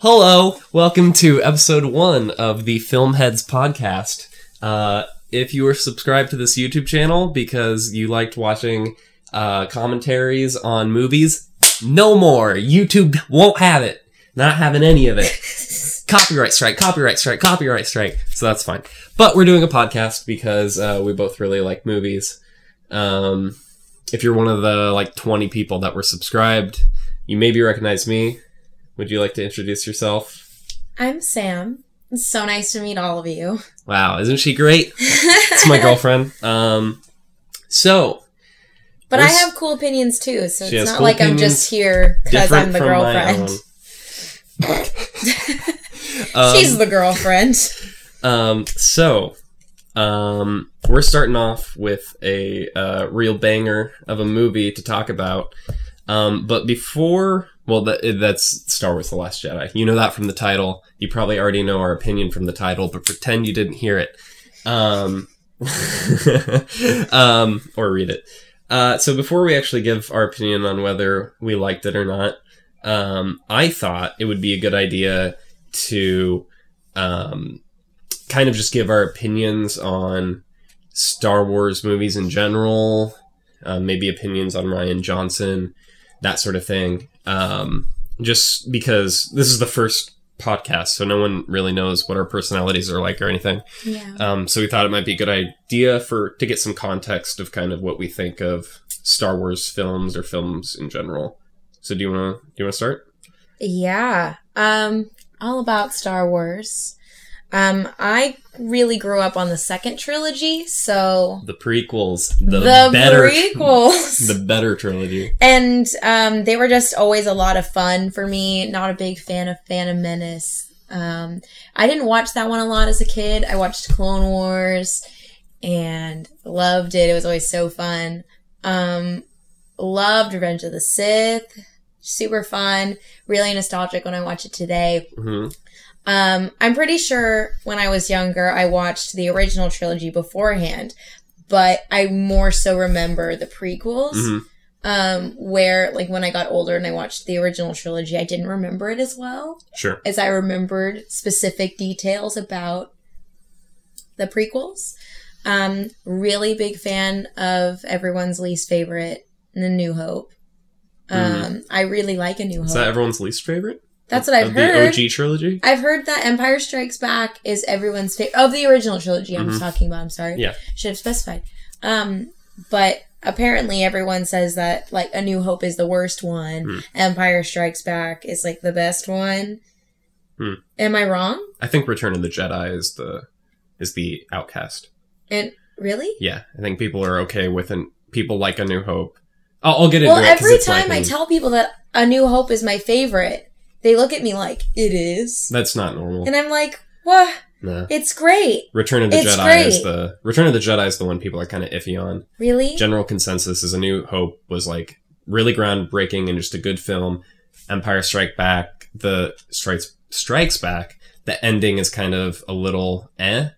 Hello, welcome to episode one of the Film Heads podcast. Uh, if you were subscribed to this YouTube channel because you liked watching uh, commentaries on movies, no more. YouTube won't have it. Not having any of it. copyright strike, copyright strike, copyright strike. So that's fine. But we're doing a podcast because uh, we both really like movies. Um, if you're one of the like 20 people that were subscribed, you maybe recognize me. Would you like to introduce yourself? I'm Sam. It's so nice to meet all of you. Wow, isn't she great? It's my girlfriend. Um, so But I have cool opinions too, so it's not cool like I'm just here because I'm the girlfriend. Um, She's the girlfriend. Um, so, um, we're starting off with a uh, real banger of a movie to talk about. Um, but before, well, that, that's Star Wars: The Last Jedi. You know that from the title. You probably already know our opinion from the title, but pretend you didn't hear it, um, um, or read it. Uh, so before we actually give our opinion on whether we liked it or not, um, I thought it would be a good idea to um, kind of just give our opinions on Star Wars movies in general, uh, maybe opinions on Rian Johnson, that sort of thing. Um, just because this is the first podcast, so no one really knows what our personalities are like or anything. Yeah. Um, so we thought it might be a good idea for to get some context of kind of what we think of Star Wars films or films in general. So do you want to do you want to start? Yeah. Um, all about Star Wars. Um, I really grew up on the second trilogy, so The prequels, the, the, better, prequels. the better trilogy. and um, they were just always a lot of fun for me. Not a big fan of Phantom Menace. Um, I didn't watch that one a lot as a kid. I watched Clone Wars and loved it. It was always so fun. Um, loved Revenge of the Sith. Super fun. Really nostalgic when I watch it today. hmm Um, I'm pretty sure when I was younger, I watched the original trilogy beforehand, but I more so remember the prequels. hmm Um, where like when I got older and I watched the original trilogy, I didn't remember it as well Sure. as I remembered specific details about the prequels. Um, really big fan of everyone's least favorite, The New Hope. Um, I really like A New Mm. Is that everyone's least favorite? That's what I've of heard. The OG trilogy? I've heard that Empire Strikes Back is everyone's favorite of the original trilogy. I'm Mhm. talking about. I'm sorry. Yeah. should have specified. Um, but apparently everyone says that like A New Hope is the worst one. Hmm. Empire Strikes Back is like the best one. Hmm. Am I wrong? I think Return of the Jedi is the is the outcast. And really? Yeah, I think people are okay with an people like A New Hope. I'll, I'll get into Well, it. 'cause every time like I an- tell people that A New Hope is my favorite, they look at me like it is, that's not normal. and I'm like, what? no. It's great. Return of the It's Jedi is great. the Return of the Jedi is the one people are kind of iffy on. Really? General consensus is A New Hope was like really groundbreaking and just a good film. Empire Strike Back, the strikes strikes back. The ending is kind of a little eh,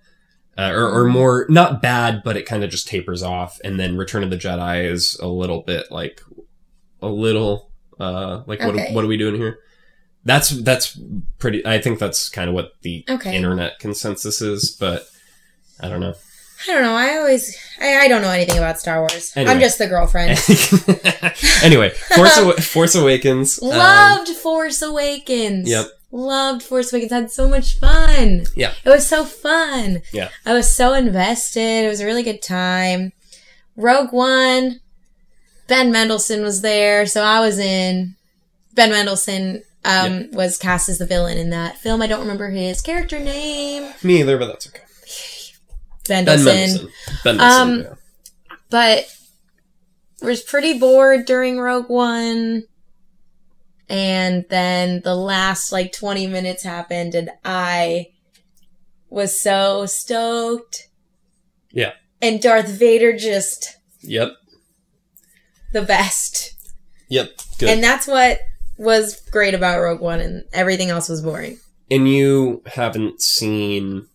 uh, or, or more not bad, but it kind of just tapers off. And then Return of the Jedi is a little bit like a little uh like what Okay. what are we doing here? That's that's pretty. I think that's kind of what the Okay. internet consensus is, but I don't know. I don't know. I always, I, I don't know anything about Star Wars. Anyway. I'm just the girlfriend. anyway, Force, Awa- Force Awakens. um, Loved Force Awakens. Yep. Loved Force Awakens. Had so much fun. Yeah. It was so fun. Yeah. I was so invested. It was a really good time. Rogue One. Ben Mendelsohn was there, so I was in. Ben Mendelsohn um, was cast as the villain in that film. I don't remember his character name. Me either, but that's okay. Ben Mendelsohn. Mendelsohn. Ben Mendelsohn. Um, yeah. but was pretty bored during Rogue One. And then the last like 20 minutes happened and I was so stoked. Yeah. And Darth Vader just Yep. the best. Yep. Good. And that's what was great about Rogue One and everything else was boring. And you haven't seen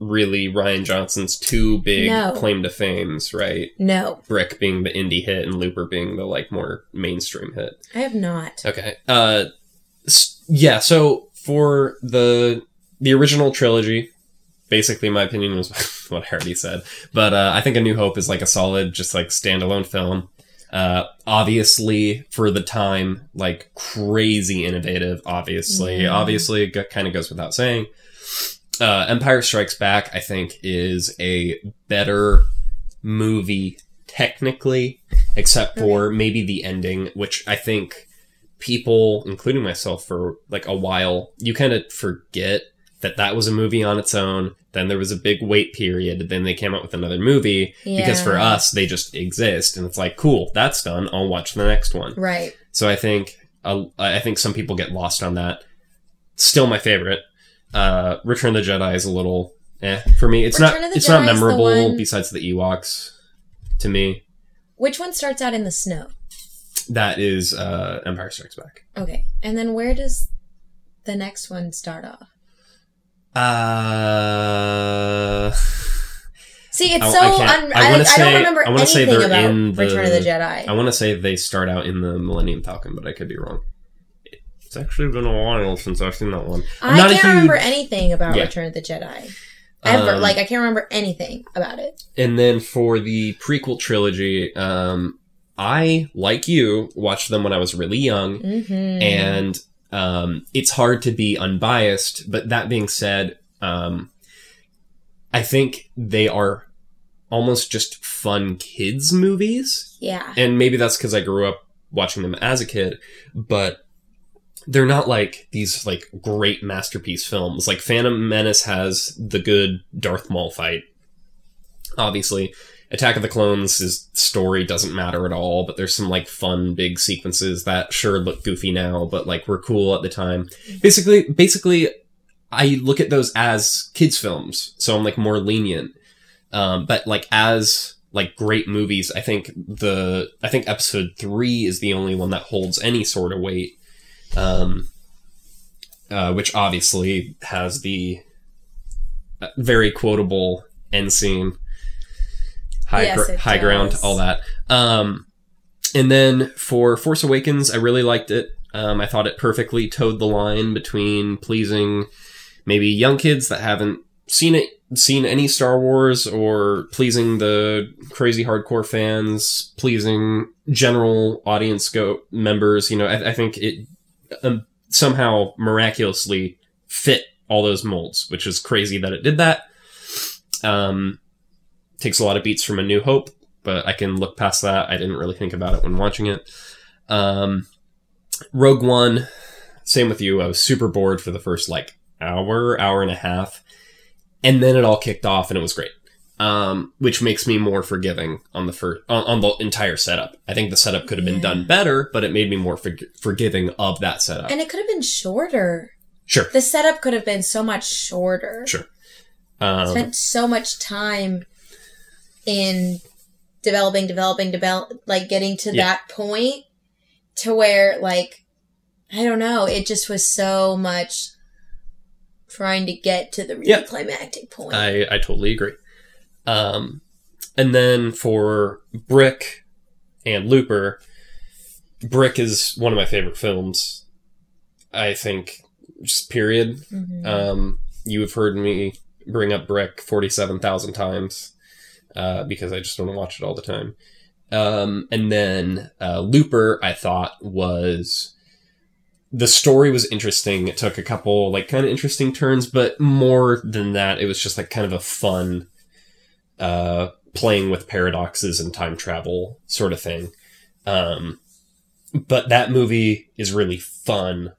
really Rian Johnson's two big No. claim to fames, right? No, Brick being the indie hit and Looper being the like more mainstream hit. I have not. Okay. Uh yeah, so for the the original trilogy, basically my opinion was what I already said. But uh, I think A New Hope is like a solid, just like standalone film. Uh, obviously, for the time, like crazy innovative. Obviously, Yeah. obviously, it kind of goes without saying. Uh, Empire Strikes Back, I think, is a better movie technically, except for maybe the ending, which I think people, including myself, for like a while, you kind of forget that that was a movie on its own. Then there was a big wait period. Then they came out with another movie because for us, they just exist, and it's like, cool, that's done. I'll watch the next one. Right. So I think uh, I think some people get lost on that. Still my favorite. Uh, Return of the Jedi is a little eh for me. It's Return not it's not is the memorable one- besides the Ewoks to me. Which one starts out in the snow? That is uh, Empire Strikes Back. Okay. And then where does the next one start off? Uh, See, it's I- so I un- I I, wanna like, I say- don't remember I wanna say anything they're about in the- Return of the Jedi. I want to say they start out in the Millennium Falcon, but I could be wrong. It's actually been a while since I've seen that one. I'm I not a can't huge- remember anything about Yeah. Return of the Jedi. Ever. Um, like, I can't remember anything about it. And then for the prequel trilogy, um, I, like you, watched them when I was really young, hmm and um, it's hard to be unbiased. But that being said, um, I think they are almost just fun kids movies, yeah. and maybe that's because I grew up watching them as a kid, but. They're not like these like great masterpiece films. Like Phantom Menace has the good Darth Maul fight, obviously attack of the clones story doesn't matter at all but there's some like fun big sequences that sure look goofy now but like were cool at the time. Basically basically i look at those as kids films so i'm like more lenient. Um, but like as like great movies i think the i think episode three is the only one that holds any sort of weight um, uh, which obviously has the uh, very quotable end scene high, Yes, gr- high ground all that. Um, and then for force awakens i really liked it. Um, i thought it perfectly toed the line between pleasing maybe young kids that haven't seen it seen any star wars or pleasing the crazy hardcore fans pleasing general audience go members you know i, I think it um, somehow miraculously fit all those molds which is crazy that it did that. Um, takes a lot of beats from A New Hope, but I can look past that. I didn't really think about it when watching it. Um, Rogue One, same with you. I was super bored for the first like hour, hour and a half, and then it all kicked off and it was great. Um, which makes me more forgiving on the first on, on the entire setup. I think the setup could have been Yeah. done better, but it made me more forg forgiving of that setup. And it could have been shorter. sure, The setup could have been so much shorter. Sure. um, Spent so much time in developing, developing, develop, like getting to Yeah. that point to where, like, I don't know, it just was so much trying to get to the really Yeah. climactic point. I, I totally agree. Um, and then for Brick and Looper, Brick is one of my favorite films. I think, just period. Mhm. Um, you have heard me bring up Brick 47,000 times uh, because I just want to watch it all the time. Um, and then uh, Looper, I thought was the story was interesting. It took a couple like kind of interesting turns, but more than that, it was just like kind of a fun uh, playing with paradoxes and time travel sort of thing. Um, but that movie is really fun.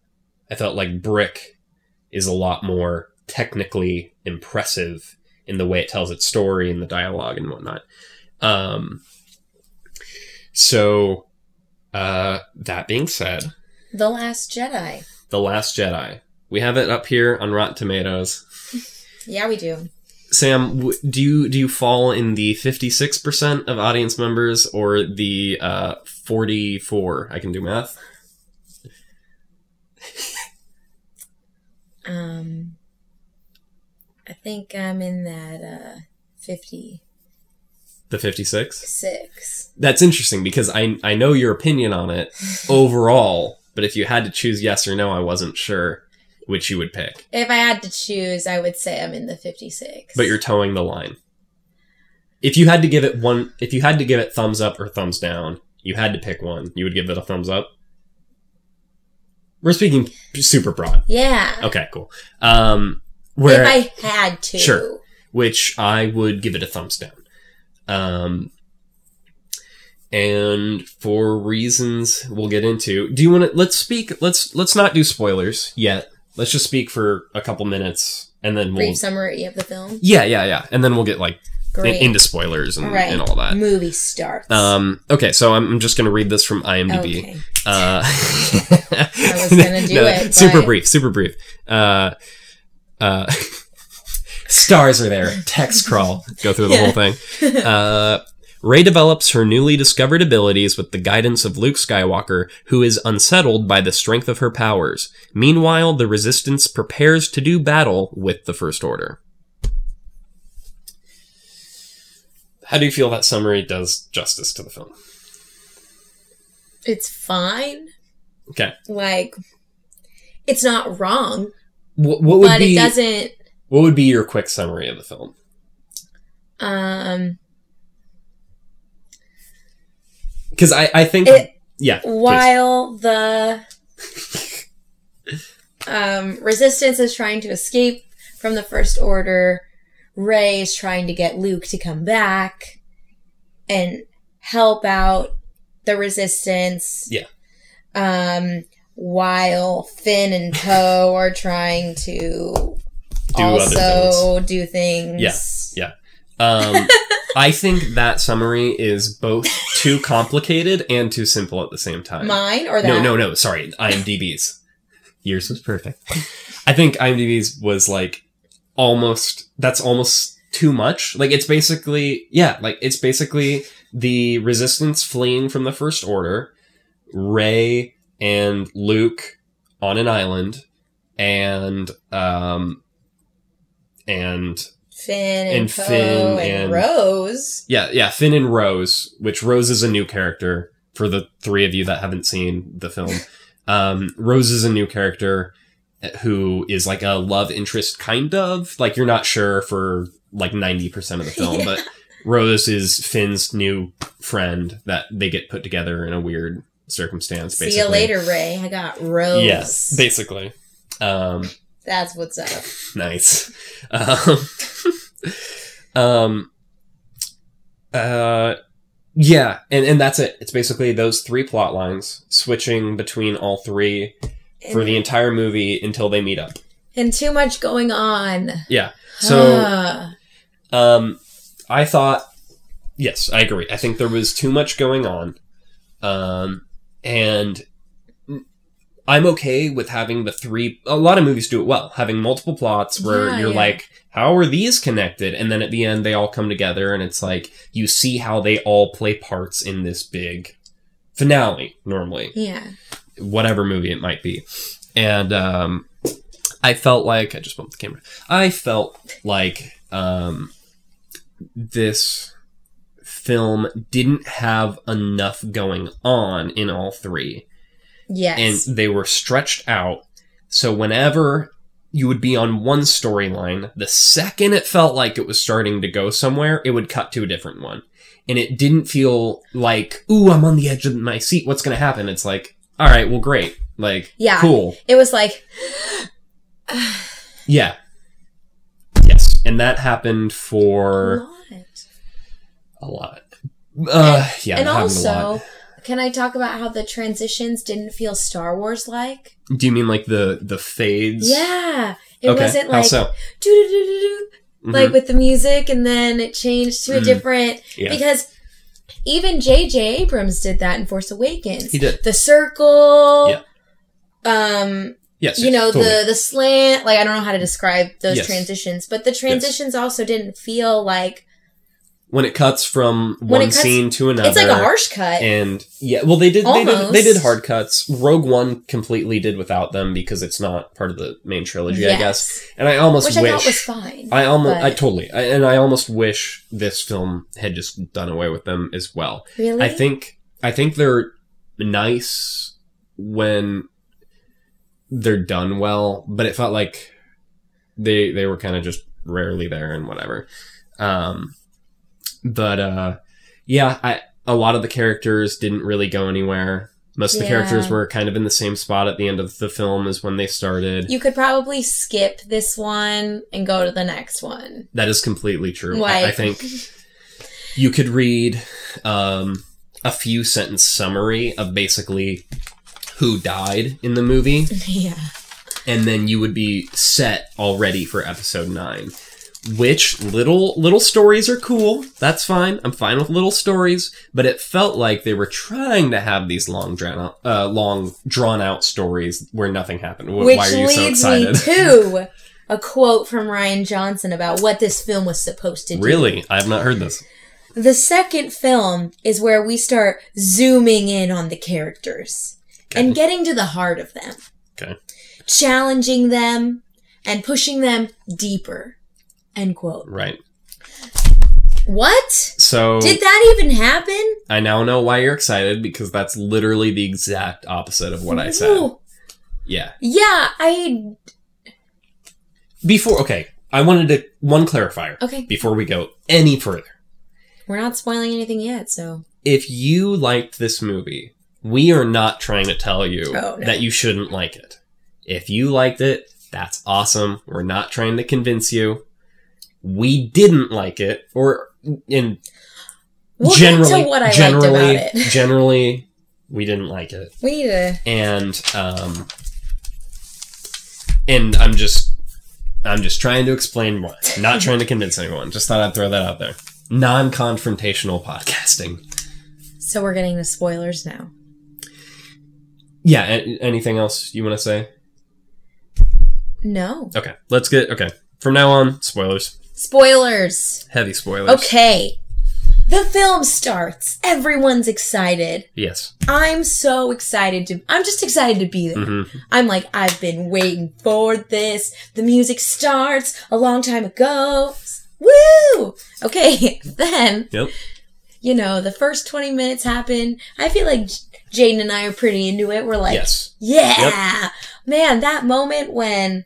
I felt like Brick is a lot more technically impressive in the way it tells its story and the dialogue and whatnot. Um, so, uh, that being said, the Last Jedi. The Last Jedi. We have it up here on Rotten Tomatoes. Yeah, we do. Sam, w- do you do you fall in the fifty six percent of audience members or the uh, forty four? I can do math. Um, I think I'm in that uh, 56. The fifty six. Six. That's interesting because I I know your opinion on it overall, but if you had to choose yes or no, I wasn't sure. which you would pick. If I had to choose, I would say I'm in the 56. But you're toeing the line. If you had to give it one, if you had to give it thumbs up or thumbs down, you had to pick one. You would give it a thumbs up. We're speaking super broad. Yeah. Okay, cool. Um, where if I had to. Sure. which I would give it a thumbs down. Um, and for reasons we'll get into, do you want to let's speak? Let's let's not do spoilers yet. Let's just speak for a couple minutes, and then we'll Brief summary of the film. yeah yeah yeah, and then we'll get like Great. into spoilers and, all right. and all that. Movie starts. Um, okay, so I'm just gonna read this from IMDb. okay. Uh, I was gonna do it, Super but- brief, super brief. Uh, uh, stars are there. Text crawl. Go through the Yeah. whole thing. Uh, Rey develops her newly discovered abilities with the guidance of Luke Skywalker, who is unsettled by the strength of her powers. Meanwhile, the Resistance prepares to do battle with the First Order. How do you feel that summary does justice to the film? It's fine. Okay. Like, it's not wrong, What, what would but be it doesn't. what would be your quick summary of the film? Um, Because I, I think It- yeah. please. while the um, resistance is trying to escape from the first order rey is trying to get luke to come back and help out the resistance Yeah. um while finn and poe are trying to Do other things. also do things Yes. Yeah, Um, I think that summary is both too complicated and too simple at the same time. mine or that no, no, no. Sorry, IMDb's. Yours was perfect. I think IMDb's was like almost. That's almost too much. Like it's basically yeah. Like it's basically the resistance fleeing from the First Order, Rey and Luke on an island, and um, and finn and, and Finn and, and- rose Yeah, yeah, Finn and Rose, which Rose is a new character for the three of you that haven't seen the film. Um, Rose is a new character who is like a love interest, kind of. Like you're not sure for like 90% of the film, Yeah. but Rose is Finn's new friend that they get put together in a weird circumstance, basically. See you later, Rey. I got Rose. Yes, basically. Um, That's what's up. nice. Um, um, uh, yeah, and, and that's it. It's basically those three plot lines switching between all three for the entire movie until they meet up. and too much going on. Yeah. So, Ah. um, I thought, yes, I agree. I think there was too much going on. Um, and I'm okay with having the three. A lot of movies do it well, having multiple plots where Yeah, you're yeah. like, how are these connected? And then at the end, they all come together, and it's like you see how they all play parts in this big finale. Normally, yeah. whatever movie it might be. And um, I felt like I just bumped the camera. I felt like um, this film didn't have enough going on in all three, Yes. and they were stretched out. So whenever you would be on one storyline, the second it felt like it was starting to go somewhere, it would cut to a different one. And it didn't feel like, ooh, I'm on the edge of my seat. What's going to happen? It's like, all right, well, great. Like, Yeah. cool. it was like, Yeah. Yes. And that happened for? A lot. Uh, yeah. and that a lot. also, can I talk about how the transitions didn't feel Star Wars like? do you mean like the the fades? Yeah. It okay. wasn't like so? do do do do do like with the music and then it changed to a Mhm. different Yeah. because even J.J. Abrams did that in Force Awakens. He did. The circle. Yeah. Um, Yes. you yes, know totally. the the slant like i don't know how to describe those Yes. transitions but the transitions also didn't feel like when it cuts from When one cuts- scene to another. it's like a harsh cut And yeah, well, they did. They did. They did hard cuts. Rogue One completely did without them because it's not part of the main trilogy, I guess. And I almost which i wish. thought was fine I almost, I totally, I, and I almost wish this film had just done away with them as well. really I think, I think they're nice when they're done well, but it felt like they they were kind of just rarely there and whatever. Um, but uh, yeah, I a lot of the characters didn't really go anywhere. Most of the Yeah. characters were kind of in the same spot at the end of the film as when they started. You could probably skip this one and go to the next one. that is completely true. I, I think you could read um, a few sentence summary of basically who died in the movie, yeah. and then you would be set already for episode nine. Which little little stories are cool. That's fine. I'm fine with little stories, but it felt like they were trying to have these long drawn out, uh, long drawn out stories where nothing happened. Which Why are you so excited? to a quote from Rian Johnson about what this film was supposed to do. really, I have not heard this. The second film is where we start zooming in on the characters and getting to the heart of them, Okay. challenging them and pushing them deeper. End quote. Right. What? So Did that even happen? I now know why you're excited because that's literally the exact opposite of what I said. Yeah. Yeah, I. Before, okay, I wanted to one clarifier Okay, before we go any further. we're not spoiling anything yet, so. If you liked this movie, we are not trying to tell you Oh, no. that you shouldn't like it. If you liked it, that's awesome. We're not trying to convince you. We didn't like it, or in We'll generally, get to what I generally, liked about it. generally, we didn't like it. We need to. and um and i'm just i'm just trying to explain why not trying to convince anyone just thought i'd throw that out there non-confrontational podcasting So we're getting the spoilers now. yeah a- anything else you want to say No. okay let's get okay from now on spoilers Spoilers. heavy spoilers Okay. The film starts. Everyone's excited. yes I'm so excited to. I'm just excited to be there. hmm I'm like, I've been waiting for this. The music starts a long time ago. Woo! Okay, then, yep you know, the first 20 minutes happen. I feel like J- Jaden and I are pretty into it. We're like, yes yeah! Man, that moment when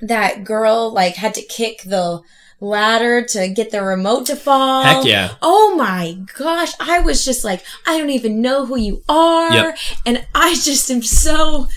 that girl, like, had to kick the ladder to get the remote to fall. heck yeah Oh my gosh, I was just like, I don't even know who you are. Yep. And I just am so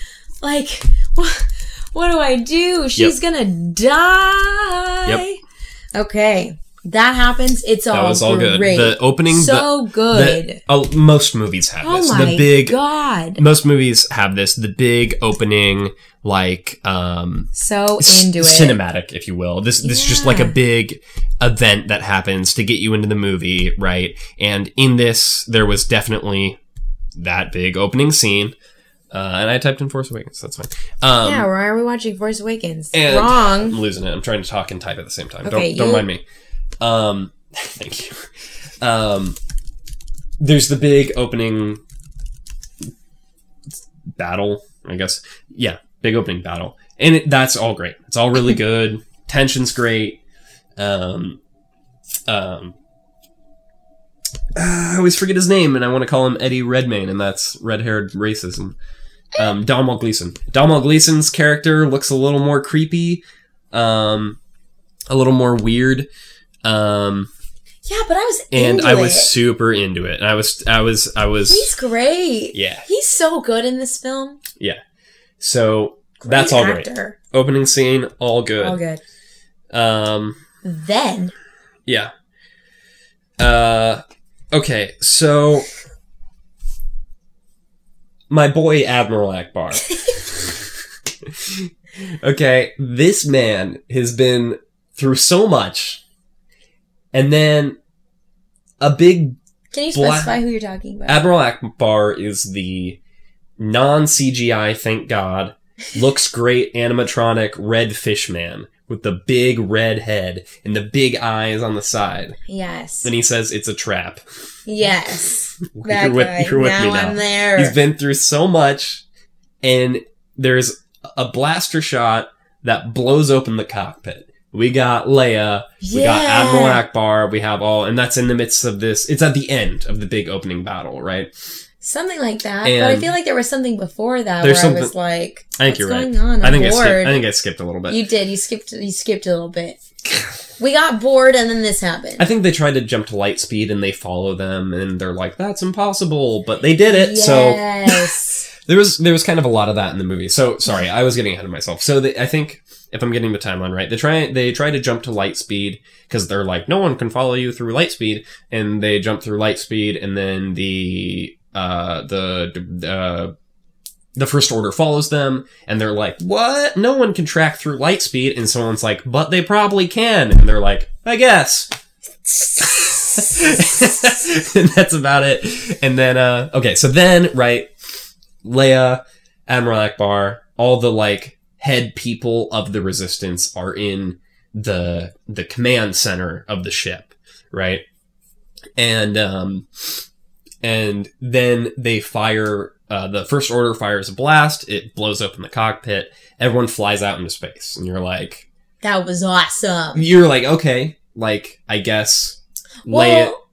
like, what, what do I do? She's gonna die. Yep. Okay. That happens. It's all that was all good the opening the- so good. the, oh, most movies have oh this my the big god. most movies have this the big opening like um So into it. cinematic, if you will. This this is just like a big event that happens to get you into the movie, right? And in this, there was definitely that big opening scene. Uh, and I typed in Force Awakens. That's fine. Um, yeah, why are we watching Force Awakens? Wrong. I'm losing it. I'm trying to talk and type at the same time. Okay, don't don't you- mind me. Um, thank you. Um, there's the big opening battle. I guess. Yeah, big opening battle, and it, that's all great. It's all really good. Tension's great. Um, um. I always forget his name, and I want to call him Eddie Redmayne, and that's red-haired racism. Um, Domhnall Gleeson. Domhnall Gleeson's character looks a little more creepy, um, a little more weird, um, Yeah, but I was and I was it. super into it. And I was, I was, I was, He's great. yeah, He's so good in this film. yeah. So that's all great. Opening scene, all good. All good. Um, Then yeah. Uh, okay, so my boy Admiral Ackbar. okay, this man has been through so much, and then a big can you specify who you're talking about? Admiral Ackbar is the non CGI, thank God, looks great animatronic red fish man with the big red head and the big eyes on the side. yes. And he says it's a trap. Yes. You're with, you're with now me now. I'm there. He's been through so much, and there's a blaster shot that blows open the cockpit. We got Leia, yeah. we got Admiral Ackbar, we have all, and that's in the midst of this. It's at the end of the big opening battle, right? Something like that. but I feel like there was something before that where I was like, I think What's you're right. going on? I think I'm I skipped. I think I skipped a little bit. you did. You skipped. You skipped a little bit. We got bored, and then this happened. I think they tried to jump to light speed and they follow them and they're like, "That's impossible," but they did it. So there was there was kind of a lot of that in the movie. So sorry, I was getting ahead of myself. So they, I think if I'm getting the timeline right, they try they try to jump to light speed because they're like, no one can follow you through light speed, and they jump through light speed, and then the uh the uh the first order follows them and they're like what? No one can track through light speed and someone's like but they probably can and they're like i guess. And that's about it. And then, uh, okay, so then, right, Leia, Admiral Ackbar, all the like head people of the resistance are in the the command center of the ship, right? And um, and then they fire. Uh, the first order fires a blast. It blows open the cockpit. Everyone flies out into space, and you're like, that was awesome. you're like, okay, like I guess. Well,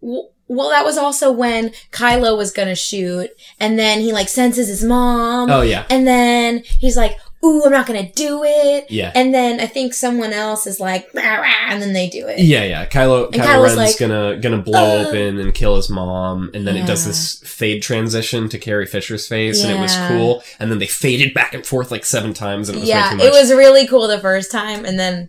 w- well, that was also when Kylo was gonna shoot, and then he like senses his mom, Oh yeah, and then he's like, "Ooh, I'm not gonna do it." yeah. And then I think someone else is like, and then they do it. Yeah, yeah. Kylo, And Kylo Kylo's Ren's like, gonna gonna blow "Uh." open and kill his mom, and then it does this fade transition to Carrie Fisher's face, and it was cool. And then they faded back and forth like seven times, and it was yeah, it was really cool the first time, and then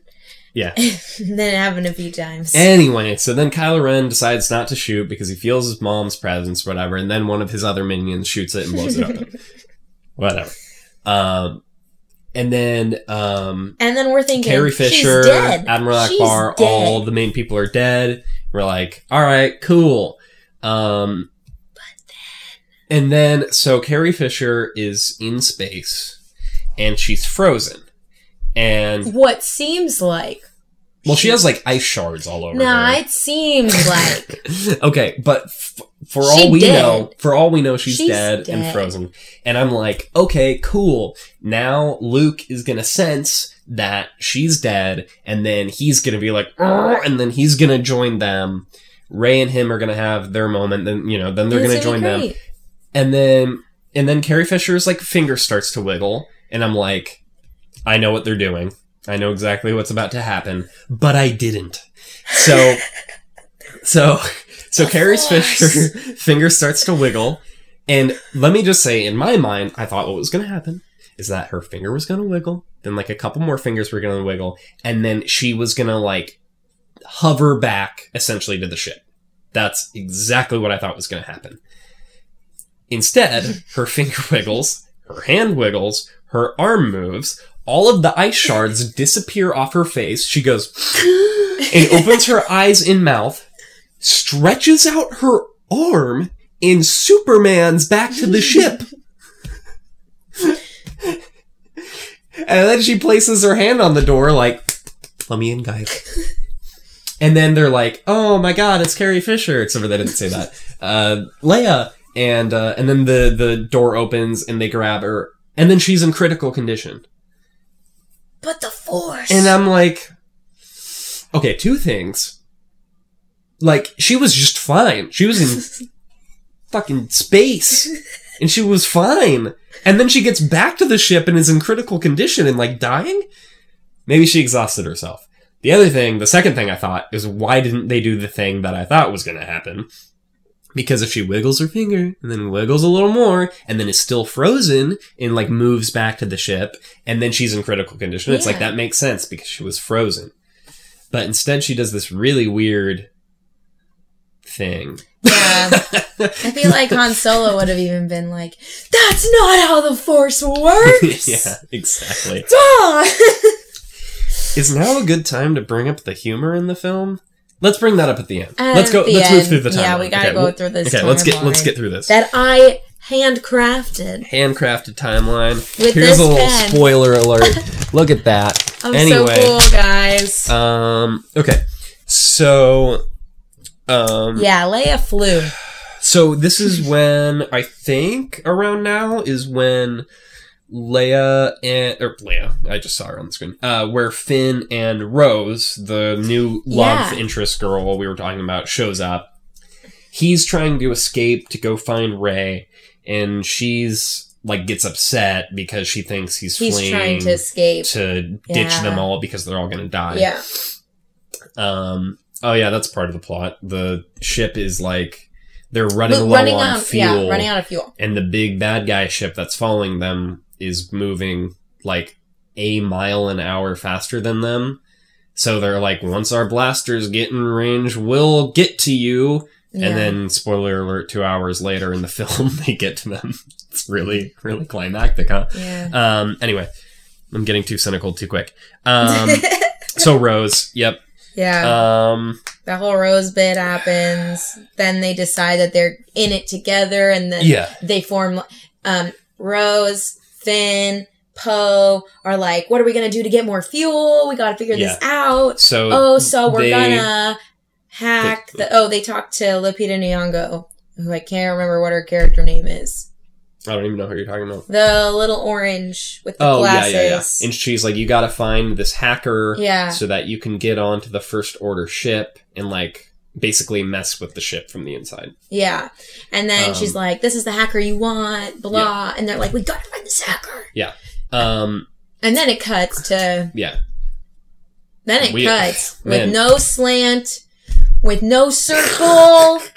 Yeah. then it happened a few times. Anyway, so then Kylo Ren decides not to shoot because he feels his mom's presence, whatever, and then one of his other minions shoots it and blows it up. whatever. Um, and then um, And then we're thinking, Carrie Fisher, She's dead. Admiral Ackbar, all the main people are dead. We're like, all right, cool. Um, but then, and then, so Carrie Fisher is in space and she's frozen. And, What seems like. well, she has like ice shards all over Nah, her. it seems like. okay, but f- for She all we dead. know, for all we know, she's, She's dead, and frozen. And I'm like, okay, cool. Now Luke is gonna sense that she's dead, and then he's gonna be like, and then he's gonna join them. Rey and him are gonna have their moment. Then you know, then they're It's gonna join them, and then and then Carrie Fisher's like finger starts to wiggle, and I'm like, I know what they're doing. I know exactly what's about to happen, but I didn't. So, so, so Of Carrie's course. Fisher finger starts to wiggle, and let me just say, in my mind, I thought what was going to happen is that her finger was going to wiggle, then like a couple more fingers were going to wiggle, and then she was going to like hover back essentially to the ship. That's exactly what I thought was going to happen. Instead, her finger wiggles, her hand wiggles, her arm moves, all of the ice shards disappear off her face. She goes and opens her eyes and mouth, stretches out her arm, and Superman's back to the ship. and then she places her hand on the door, like, let me in, guys. And then they're like, "Oh my God, it's Carrie Fisher." Except for they didn't say that. Uh, Leia, and uh, and then the the door opens and they grab her, and then she's in critical condition. But the Force. And I'm like, okay, two things. Like, she was just fine. She was in fucking space. And she was fine. And then she gets back to the ship and is in critical condition and like dying? Maybe she exhausted herself. The other thing, the second thing I thought is why didn't they do the thing that I thought was going to happen? Because if she wiggles her finger and then wiggles a little more and then is still frozen and like moves back to the ship and then she's in critical condition, it's like that makes sense because she was frozen. But instead she does this really weird thing. yeah. I feel like Han Solo would have even been like, "That's not how the Force works." yeah, exactly. Is now a good time to bring up the humor in the film? Let's bring that up at the end. Let's go. Let's move through the time. Yeah, we gotta go through this Okay, let's get let's get through this. that I handcrafted. Handcrafted timeline. With Here's a little pen. spoiler alert. Look at that. I'm Anyway. so cool, guys. Um. Okay. So. Um. yeah, Leia flew. So this is when I think around now is when Leia and or Leia, I just saw her on the screen. Uh, where Finn and Rose, the new love Yeah. interest girl we were talking about, shows up, he's trying to escape to go find Ray, and she's like gets upset because she thinks he's, He's fleeing trying to escape. to ditch Yeah. them all because they're all going to die. Yeah. Um. Oh yeah, that's part of the plot. The ship is like they're running Lo- low running on out. fuel, Yeah, running out of fuel. and the big bad guy ship that's following them is moving like a mile an hour faster than them. So they're like, once our blasters get in range, we'll get to you. Yeah. And then, spoiler alert, two hours later in the film, they get to them. It's really, really climactic, huh? yeah. Um, anyway, I'm getting too cynical too quick. Um, so Rose, yep. Yeah. Um, the whole rose bit happens. Then they decide that they're in it together, and then yeah, they form. Um, Rose, Finn, Poe are like, "What are we gonna do to get more fuel? We got to figure this out." so Oh, so we're they- gonna hack the. Oh, they talked to Lupita Nyong'o, who I can't remember what her character name is. I don't even know who you're talking about. The little orange with the Oh glasses. yeah, yeah, yeah. And she's like, you got to find this hacker Yeah. so that you can get onto the first order ship and like basically mess with the ship from the inside. Yeah. And then Um, she's like, this is the hacker you want, blah. And they're like, we gotta find this hacker. Yeah. Um, And then it cuts to, yeah, then it We- cuts man. with no slant, with no circle.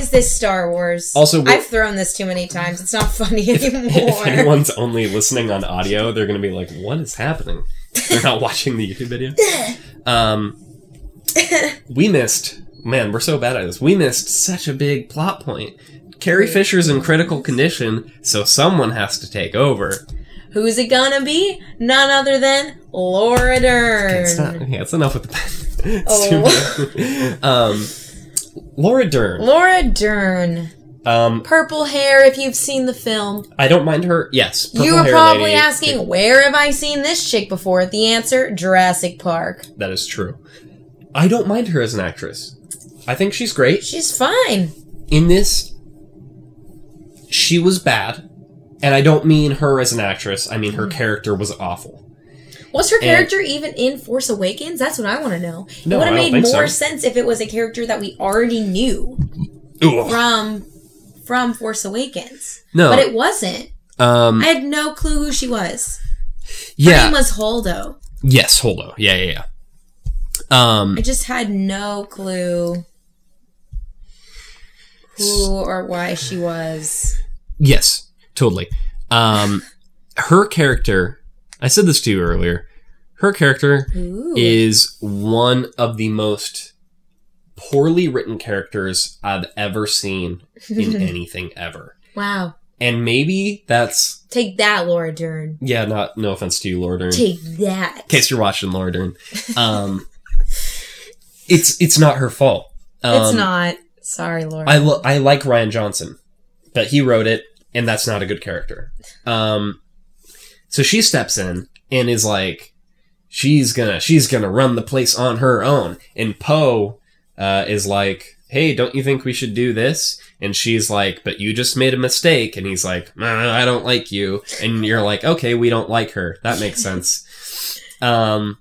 is this Star Wars? Also, we- I've thrown this too many times. It's not funny anymore. if anyone's only listening on audio, they're going to be like, "What is happening?" They're not watching the YouTube video. Um, we missed. Man, we're so bad at this. We missed such a big plot point. Carrie Fisher's in critical condition, so someone has to take over. Who's it gonna be? None other than Laura Dern. It's not. Yeah, it's enough with the. it's Oh. too bad. um, Laura Dern. Laura Dern. Um, Purple hair, if you've seen the film. I don't mind her. Yes, purple you were probably lady. asking, where have I seen this chick before? The answer, Jurassic Park. That is true. I don't mind her as an actress. I think she's great. She's fine. in this she was bad and i don't mean her as an actress i mean her character was awful Was her And- character even in Force Awakens? That's what I want to know. No, it would have made more so. sense if it was a character that we already knew from from Force Awakens. no But it wasn't. um I had no clue who she was. Her yeah name was Holdo. yes holdo yeah yeah yeah um I just had no clue who or why she was. yes totally um her character i said this to you earlier her character Ooh. is one of the most poorly written characters i've ever seen in anything ever wow. and maybe that's Take that, Laura Dern. yeah not no offense to you Laura Dern. Take that. in case you're watching Laura Dern. Um, it's it's not her fault. Um, it's not. Sorry, Laura. I lo- I like Rian Johnson, but he wrote it, and that's not a good character. Um, so she steps in and is like, she's gonna she's gonna run the place on her own, and Poe uh, is like, hey, don't you think we should do this? And she's like, but you just made a mistake, and he's like, "Nah, I don't like you, and you're like, okay, we don't like her. That makes sense. Um,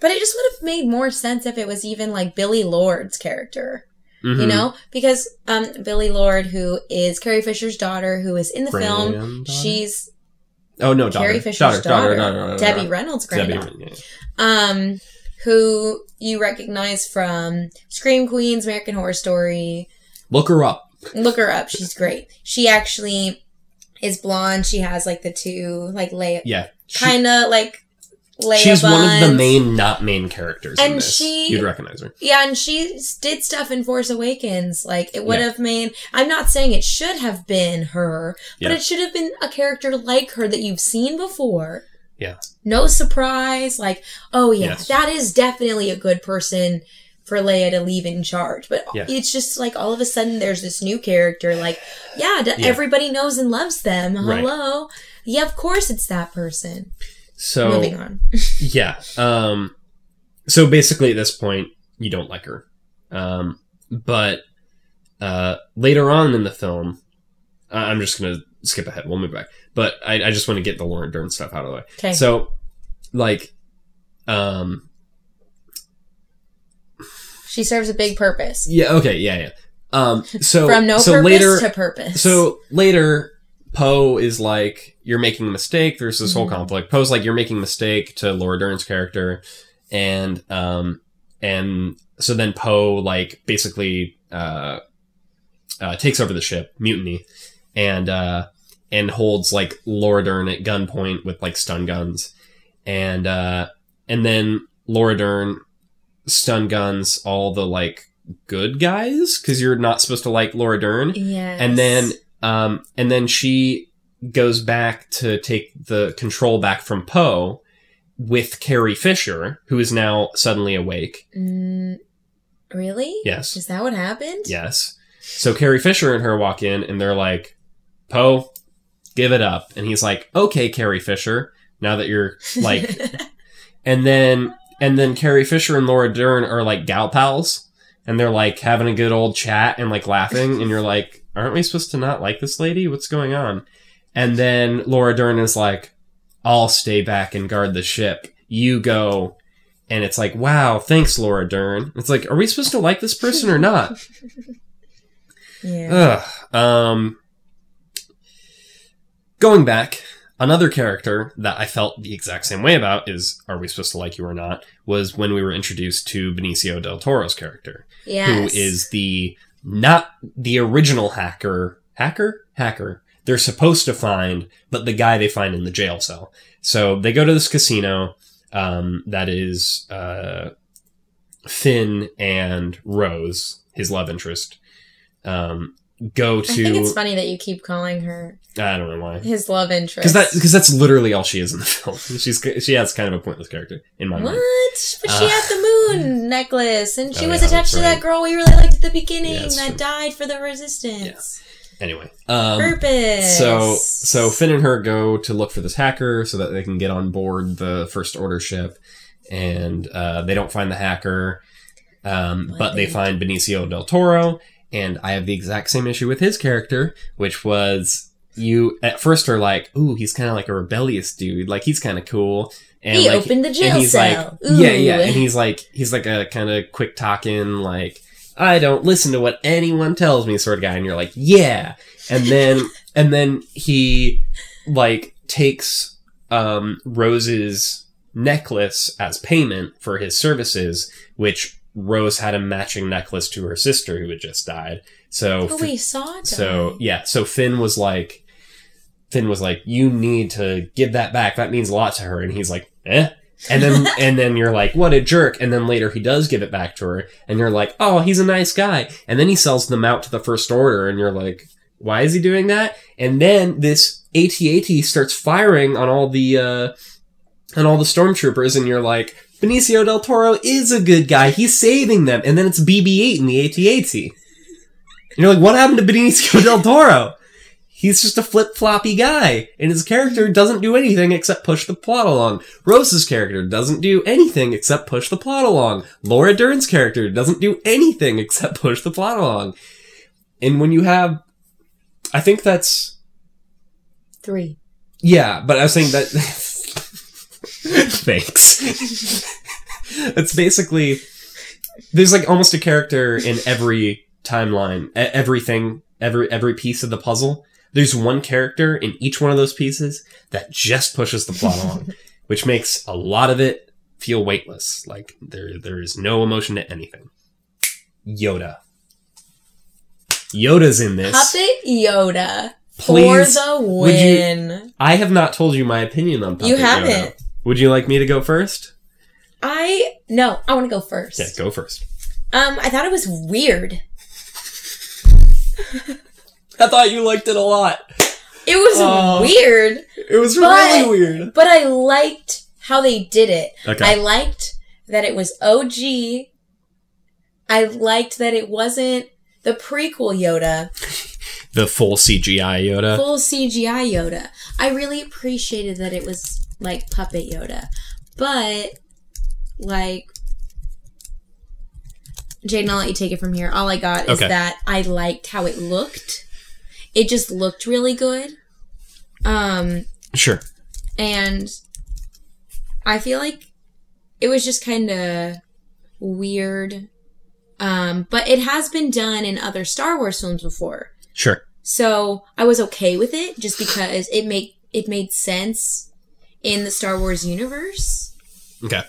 but it just would have made more sense if it was even like Billie Lourd's character. You mhm. know? Because um Billie Lourd, who is Carrie Fisher's daughter, who is in the film, Granddaughter? she's Oh no, daughter. Carrie Fisher's daughter, daughter, Debbie Reynolds' Debbie, granddaughter. yeah. um, who you recognize from Scream Queens, American Horror Story. Look her up. Look her up; she's great. She actually is blonde. She has like the two like lay Yeah. Kind of like Leia she's one of the main, not main characters in And this. she- You'd recognize her. Yeah, and she did stuff in Force Awakens. Like it would Yeah. have made. I'm not saying it should have been her, but Yeah. it should have been a character like her that you've seen before. Yeah. No surprise. Like, oh yeah, Yes. that is definitely a good person for Leia to leave in charge. But Yeah. it's just like all of a sudden there's this new character. Like, yeah, everybody knows and loves them. Right. Hello. Yeah, of course it's that person. So Moving on. yeah. Um. So basically, at this point, you don't like her. Um. But uh, later on in the film, I'm just gonna skip ahead. We'll move back. But I, I just want to get the Lauren Dern stuff out of the way. Okay. So, like, um, she serves a big purpose. Yeah, okay, yeah, yeah. Um, so From no so purpose later, to purpose. so later, Poe is like, "You're making a mistake." There's this whole Mhm. conflict. Poe's like, "You're making a mistake" to Laura Dern's character, and um, and so then Poe like basically uh, uh, takes over the ship, mutiny, and uh, and holds like Laura Dern at gunpoint with like stun guns, and uh, and then Laura Dern stun guns all the like good guys because you're not supposed to like Laura Dern, yes. and then um, and then she goes back to take the control back from Poe with Carrie Fisher, who is now suddenly awake. Mm, really? Yes. Is that what happened? Yes. So Carrie Fisher and her walk in and they're like, Poe, give it up. And he's like, okay, Carrie Fisher, now that you're like, and then, and then Carrie Fisher and Laura Dern are like gal pals and they're like having a good old chat and like laughing. And you're like, aren't we supposed to not like this lady? What's going on? And then Laura Dern is like, I'll stay back and guard the ship. You go. And it's like, wow, thanks, Laura Dern. It's like, are we supposed to like this person or not? yeah. Ugh. Um, going back, another character that I felt the exact same way about is Are We Supposed to Like You or Not? was when we were introduced to Benicio del Toro's character, Yes. who is the not the original hacker, hacker, hacker. They're supposed to find, but the guy they find in the jail cell. So they go to this casino um, that is uh, Finn and Rose, his love interest, um, go to. I think it's funny that you keep calling her I don't know why. his love interest. Because that because that's literally all she is in the film. She's she has kind of a pointless character in my What? mind. What? But she Uh, had the moon necklace, and she Oh, was yeah, attached to that's that girl we really liked at the beginning Yeah, that true. died for the resistance. Anyway, um, Purpose. So so Finn and her go to look for this hacker so that they can get on board the first order ship, and uh, they don't find the hacker, um, but they they- find Benicio del Toro, and I have the exact same issue with his character, which was you at first are like, ooh, he's kind of like a rebellious dude, like he's kind of cool, and he like opened the jail and he's cell. like, yeah, yeah, and he's like, he's like a kind of quick talking, like, I don't listen to what anyone tells me, sort of guy, and you're like, yeah, and then, and then he like takes um Rose's necklace as payment for his services, which Rose had a matching necklace to her sister who had just died. So, Oh, we saw it. so yeah, so Finn was like, Finn was like, "You need to give that back. That means a lot to her." And he's like, "Eh." And then and then you're like, "What a jerk!" And then later he does give it back to her, and you're like, "Oh, he's a nice guy." And then he sells them out to the First Order, and you're like, "Why is he doing that?" And then this AT-AT starts firing on all the uh, on all the stormtroopers, and you're like, "Benicio del Toro is a good guy. He's saving them." And then it's BB-8 in the AT-AT. And you're like, what happened to Benicio del Toro? He's just a flip floppy guy, and his character doesn't do anything except push the plot along. Rose's character doesn't do anything except push the plot along. Laura Dern's character doesn't do anything except push the plot along. And when you have, I think that's Three. yeah, but I was saying that. Thanks. it's basically there's like almost a character in every timeline, everything, every every piece of the puzzle. There's one character in each one of those pieces that just pushes the plot along, which makes a lot of it feel weightless. Like there there is no emotion to anything. Yoda. Yoda's in this. Puppet Yoda Please, for the would you- I have not told you my opinion on Puppet You Yoda. haven't. Would you like me to go first? I no, I want to go first. Yeah, go first. Um, I thought it was weird. I thought you liked it a lot. It was Oh. weird, It was But- really weird. but I liked how they did it. Okay. I liked that it was OG. I liked that it wasn't the prequel Yoda, the full CGI Yoda. full CGI Yoda. I really appreciated that it was like puppet Yoda. But like Jaden, I'll let you take it from here. All I got is Okay. that I liked how it looked. It just looked really good. Um Sure. and I feel like it was just kind of weird Um, but it has been done in other Star Wars films before. Sure. So I was okay with it just because it made it made sense in the Star Wars universe Okay.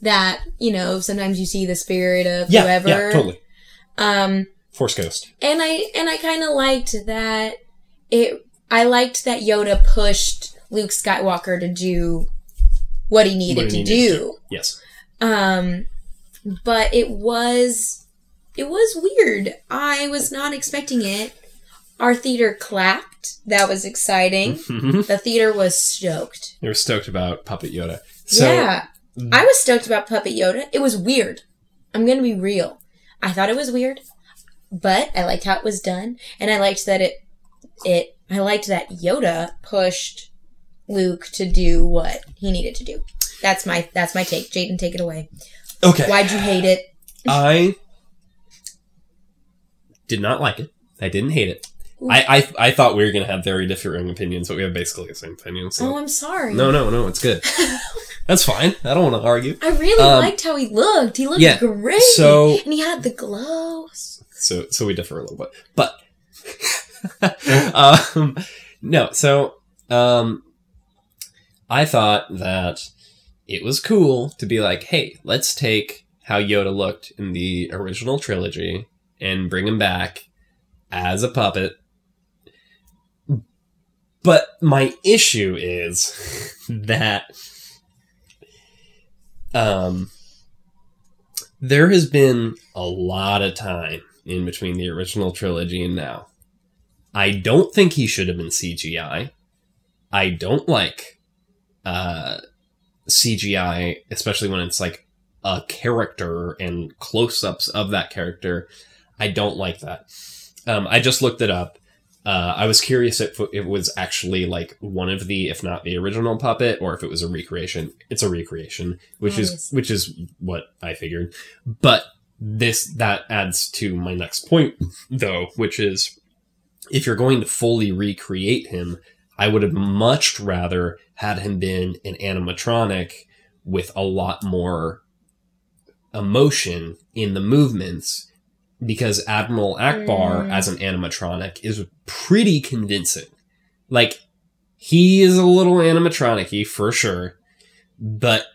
that, you know, sometimes you see the spirit of Yeah. whoever. Yeah. Totally. Um Force Ghost. and I and I kind of liked that it I liked that Yoda pushed Luke Skywalker to do what he needed What he to needed do. Yes. Um but it was it was weird. I was not expecting it. Our theater clapped. That was exciting. The theater was stoked. They were stoked about Puppet Yoda. So, yeah. I was stoked about Puppet Yoda. It was weird. I'm going to be real. I thought it was weird, but I liked how it was done and I liked that it it I liked that Yoda pushed Luke to do what he needed to do. That's my that's my take. Jaden, take it away. Okay. Why'd you hate it? I did not like it. I didn't hate it. I, I I thought we were gonna have very differing opinions, but we have basically the same opinion. So Oh, I'm sorry. no, no, no, it's good. That's fine. I don't want to argue. I really Um, liked how he looked. He looked yeah, great. so- and he had the glows. So so we differ a little bit, but um, no. So um, I thought that it was cool to be like, hey, let's take how Yoda looked in the original trilogy and bring him back as a puppet. But my issue is that um there has been a lot of time in between the original trilogy and now. I don't think he should have been CGI. I don't like uh, CGI, especially when it's like a character and close ups of that character. I don't like that. Um, I just looked it up. Uh, I was curious if it was actually like one of the, if not the original puppet, or if it was a recreation. It's a recreation, which is which is what I figured. But this that adds to my next point, though, which is if you're going to fully recreate him, I would have much rather had him been an animatronic with a lot more emotion in the movements because Admiral Ackbar Mm. as an animatronic is pretty convincing. Like he is a little animatronic for sure, but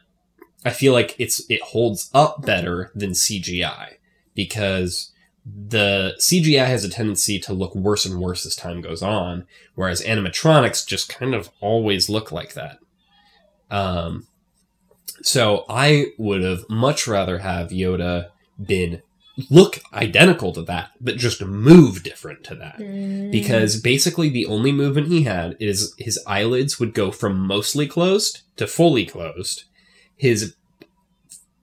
I feel like it's it holds up better than CGI because the CGI has a tendency to look worse and worse as time goes on, whereas animatronics just kind of always look like that. Um, so I would have much rather have Yoda been look identical to that, but just move different to that Mm. because basically the only movement he had is his eyelids would go from mostly closed to fully closed. His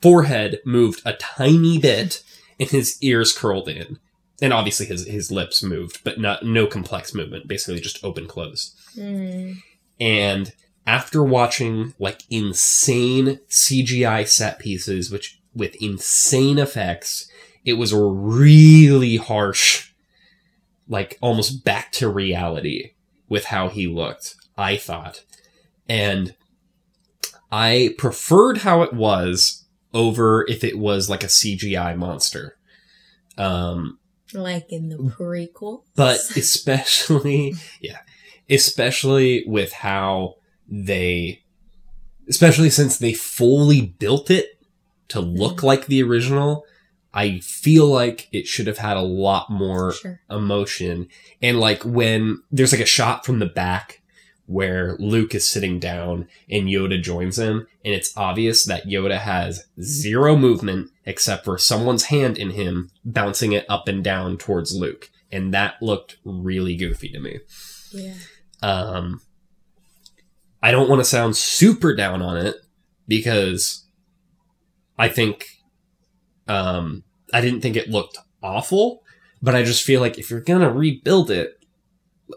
forehead moved a tiny bit and his ears curled in. And obviously his, his lips moved, but not no complex movement, basically just open close. Mm. And after watching like insane CGI set pieces, which with insane effects, it was really harsh, like almost back to reality with how he looked, I thought. And I preferred how it was over if it was like a CGI monster. Um, like in the prequel. but especially yeah especially with how they especially since they fully built it to look like the original i feel like it should have had a lot more sure. emotion and like when there's like a shot from the back where Luke is sitting down and Yoda joins him and it's obvious that Yoda has zero movement except for someone's hand in him bouncing it up and down towards Luke and that looked really goofy to me. Yeah. Um I don't want to sound super down on it because I think um I didn't think it looked awful, but I just feel like if you're gonna rebuild it,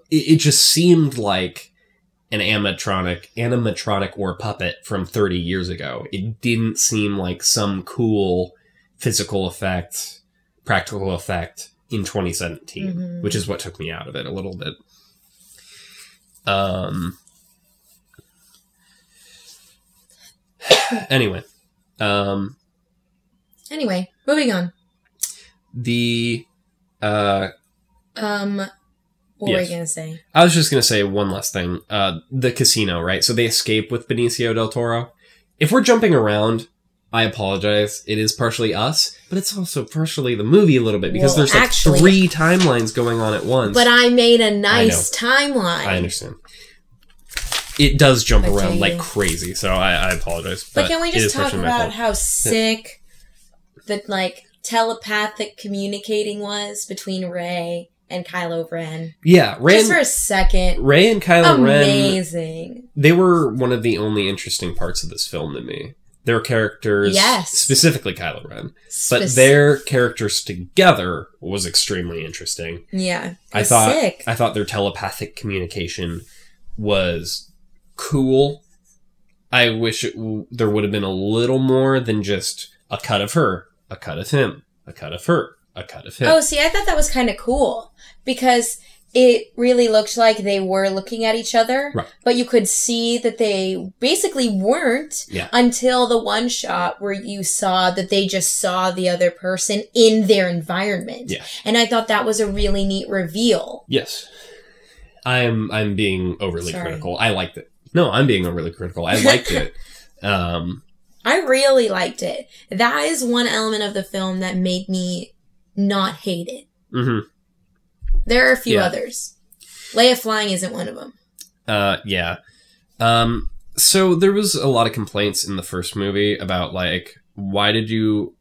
it, it just seemed like an animatronic, animatronic or puppet from 30 years ago. It didn't seem like some cool physical effect, practical effect in 2017, Mhm. which is what took me out of it a little bit. Um. Anyway, um, Anyway, moving on. the uh Um, what were you gonna say? I was just gonna say one last thing. Uh the casino, right? So they escape with Benicio del Toro. If we're jumping around, I apologize. It is partially us, but it's also partially the movie a little bit because Well, there's like actually- three timelines going on at once. But I made a nice timeline. I understand. It does jump Okay. around like crazy, so I, I apologize. But can we just talk about how sick the like telepathic communicating was between Rey and Kylo Ren? Yeah, Rey just for a second. Rey and Kylo Ren, Amazing. they were one of the only interesting parts of this film to me. Their characters, Yes. specifically Kylo Ren, but their characters together was extremely interesting. yeah, I thought sick. I thought their telepathic communication was cool. I wish it w- there would have been a little more than just a cut of her, a cut of him, a cut of her, a cut of him. Oh, see, I thought that was kind of cool because it really looked like they were looking at each other, Right. but you could see that they basically weren't Yeah. until the one shot where you saw that they just saw the other person in their environment. Yeah. And I thought that was a really neat reveal. Yes. I'm I'm being overly Sorry. critical. I liked it. No, I'm being overly critical. I liked it. Um I really liked it. That is one element of the film that made me not hate it. mhm. There are a few Yeah. others. Leia flying isn't one of them. Uh yeah. Um so there was a lot of complaints in the first movie about like why did you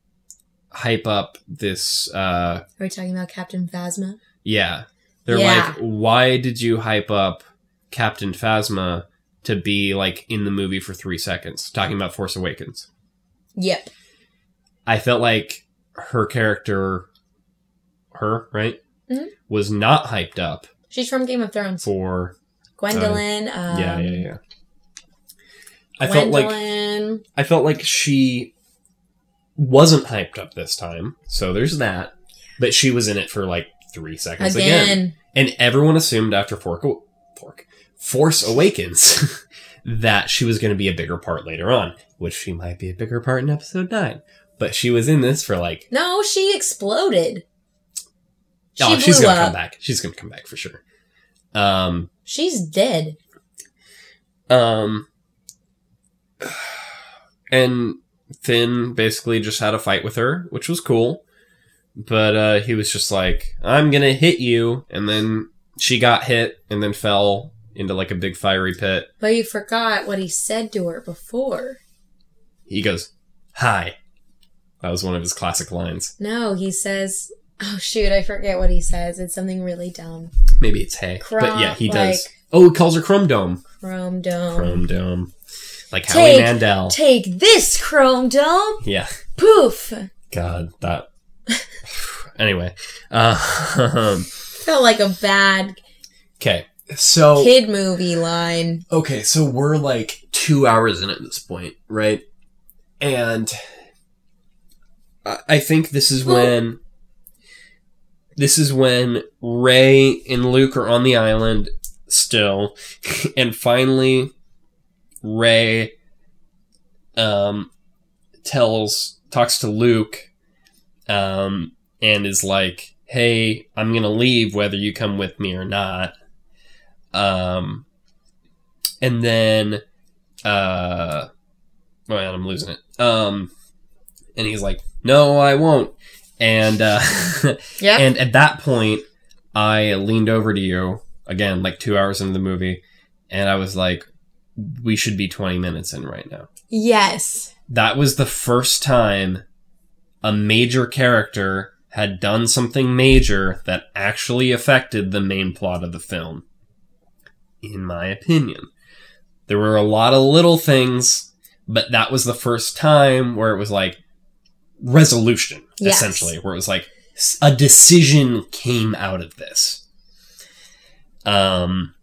hype up this uh Are we talking about Captain Phasma? yeah. They're Yeah. like why did you hype up Captain Phasma to be like in the movie for 3 seconds talking about Force Awakens. Yep. I felt like her character her, right? Mhm. Was not hyped up She's from Game of Thrones. for Gwendoline. um, yeah, yeah, yeah. I felt like Gwendoline. I felt like she wasn't hyped up this time. So there's that. But she was in it for like three seconds again. again. And everyone assumed after Fork, Fork, Force Awakens that she was going to be a bigger part later on, which she might be a bigger part in episode 9. But she was in this for like, No, she exploded. She oh, she's going to up. come back. She's going to come back for sure. Um, She's dead. Um, and Finn basically just had a fight with her, which was cool. But uh, he was just like, "I'm gonna hit you," and then she got hit and then fell into like a big fiery pit. But you forgot what he said to her before. He goes, "Hi." That was one of his classic lines. No, he says, "Oh shoot, I forget what he says. It's something really dumb." Maybe it's hey, but yeah, he Crom- does. Oh, he calls her Chrome Dome. Chrome dome. Chrome Dome, like Take- Howie Mandel. Take this, Chrome dome. yeah. Poof. God, that. anyway, uh, Felt like a bad okay. So kid movie line. okay, so we're like two hours in at this point, right? And I I think this is when this is when Rey and Luke are on the island still, and finally Rey um tells talks to Luke um and is like, "Hey, I'm to leave whether you come with me or not." Um and then uh well, I'm losing it. Um and he's like, "No, I won't." And uh Yeah. and at that point, I leaned over to you again, like two hours into the movie, and I was like, "We should be 20 minutes in right now." yes. That was the first time a major character had done something major that actually affected the main plot of the film. In my opinion, there were a lot of little things, but that was the first time where it was like resolution, Yes. essentially, where it was like a decision came out of this. Um,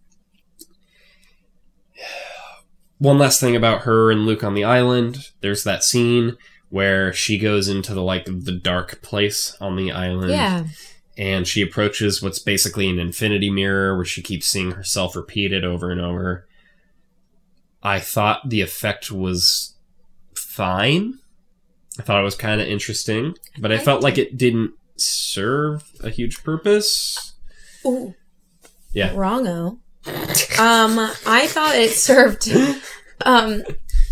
one last thing about her and Luke on the island. There's that scene where she goes into the like the dark place on the island Yeah. and she approaches what's basically an infinity mirror where she keeps seeing herself repeated over and over. I thought the effect was fine. I thought it was kind of interesting, but I I felt like it didn't serve a huge purpose. Ooh. Yeah. Wrongo. um, I thought it served um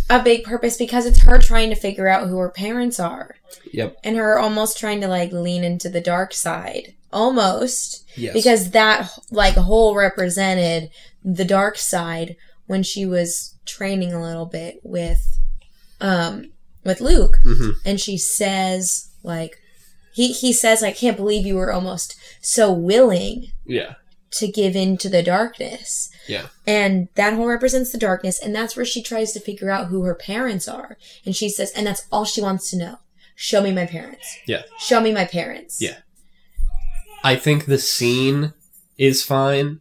a big purpose because it's her trying to figure out who her parents are. Yep. And her almost trying to like lean into the dark side. Almost. Yes. Because that like whole represented the dark side when she was training a little bit with um with Luke hmm and she says like he he says I can't believe you were almost so willing Yeah. to give in to the darkness. Yeah. And that whole represents the darkness and that's where she tries to figure out who her parents are. And she says and that's all she wants to know. Show me my parents. Yeah. Show me my parents. Yeah. I think the scene is fine.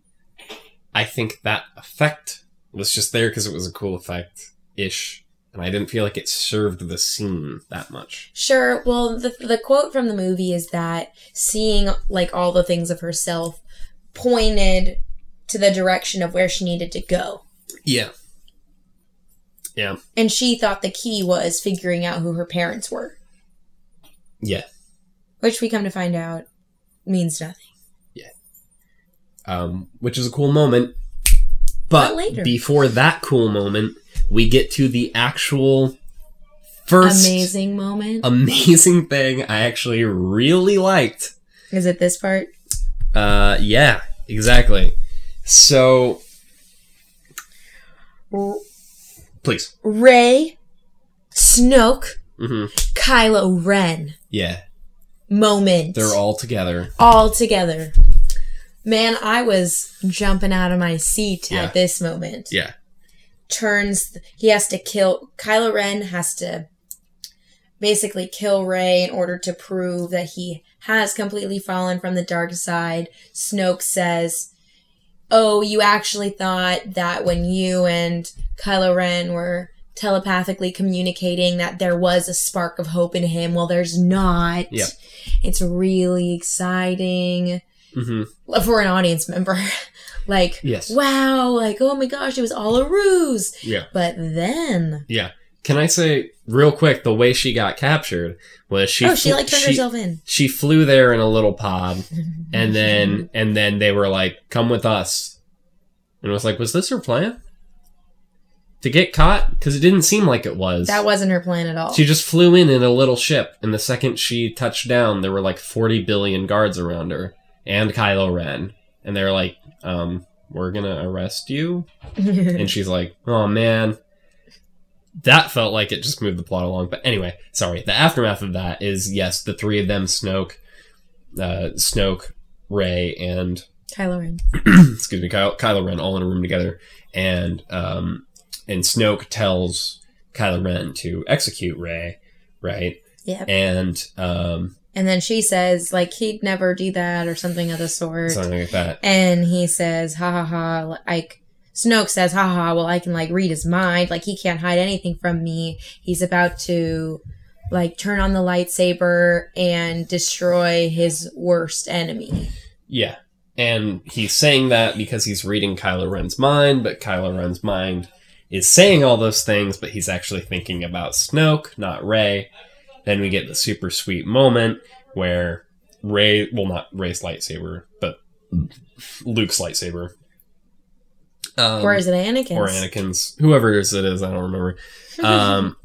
I think that effect was just there because it was a cool effect ish. And I didn't feel like it served the scene that much. Sure. Well, the the quote from the movie is that seeing like all the things of herself pointed to the direction of where she needed to go. Yeah. Yeah. And she thought the key was figuring out who her parents were, Yeah. which we come to find out means nothing. Yeah. Um, which is a cool moment. But But later. before that cool moment, we get to the actual first Amazing moment. amazing thing I actually really liked. is it this part? Uh, yeah, exactly. So, please. Rey, Snoke, hmm Kylo Ren Yeah, moment. they're all together. all together. Man, I was jumping out of my seat Yeah. at this moment. Yeah, turns he has to kill Kylo Ren has to basically kill Rey in order to prove that he has completely fallen from the dark side. Snoke says, "Oh, you actually thought that when you and Kylo Ren were telepathically communicating that there was a spark of hope in him. Well, there's not. Yep. It's really exciting hmm for an audience member. like, Yes. wow, like, oh my gosh, it was all a ruse. Yeah. But then, Yeah. Can I say real quick the way she got captured was she oh, she like turned she, herself in. she flew there in a little pod and then and then they were like come with us and it was like was this her plan to get caught because it didn't seem like it was that wasn't her plan at all. she just flew in in a little ship and the second she touched down there were like 40 billion guards around her and kylo ren and they were like um we're gonna arrest you and she's like, "Oh man." That felt like it just moved the plot along. But anyway, sorry. The aftermath of that is yes, the three of them, Snoke, uh, Snoke, Rey, and Kylo Ren. excuse me, Kylo, Kylo Ren, all in a room together, and um, and Snoke tells Kylo Ren to execute Rey, right? Yeah. And um, And then she says, like, he'd never do that or something of the sort. something like that. And he says, ha ha ha, like, Snoke says, ha ha well, I can, like, read his mind. Like, he can't hide anything from me. He's about to, like, turn on the lightsaber and destroy his worst enemy. Yeah. And he's saying that because he's reading Kylo Ren's mind, but Kylo Ren's mind is saying all those things, but he's actually thinking about Snoke, not Rey. Then we get the super sweet moment where Rey, well, not Rey's lightsaber, but Luke's lightsaber. Um, or is it Anakin's? or Anakin's, whoever it is, it is, I don't remember, um,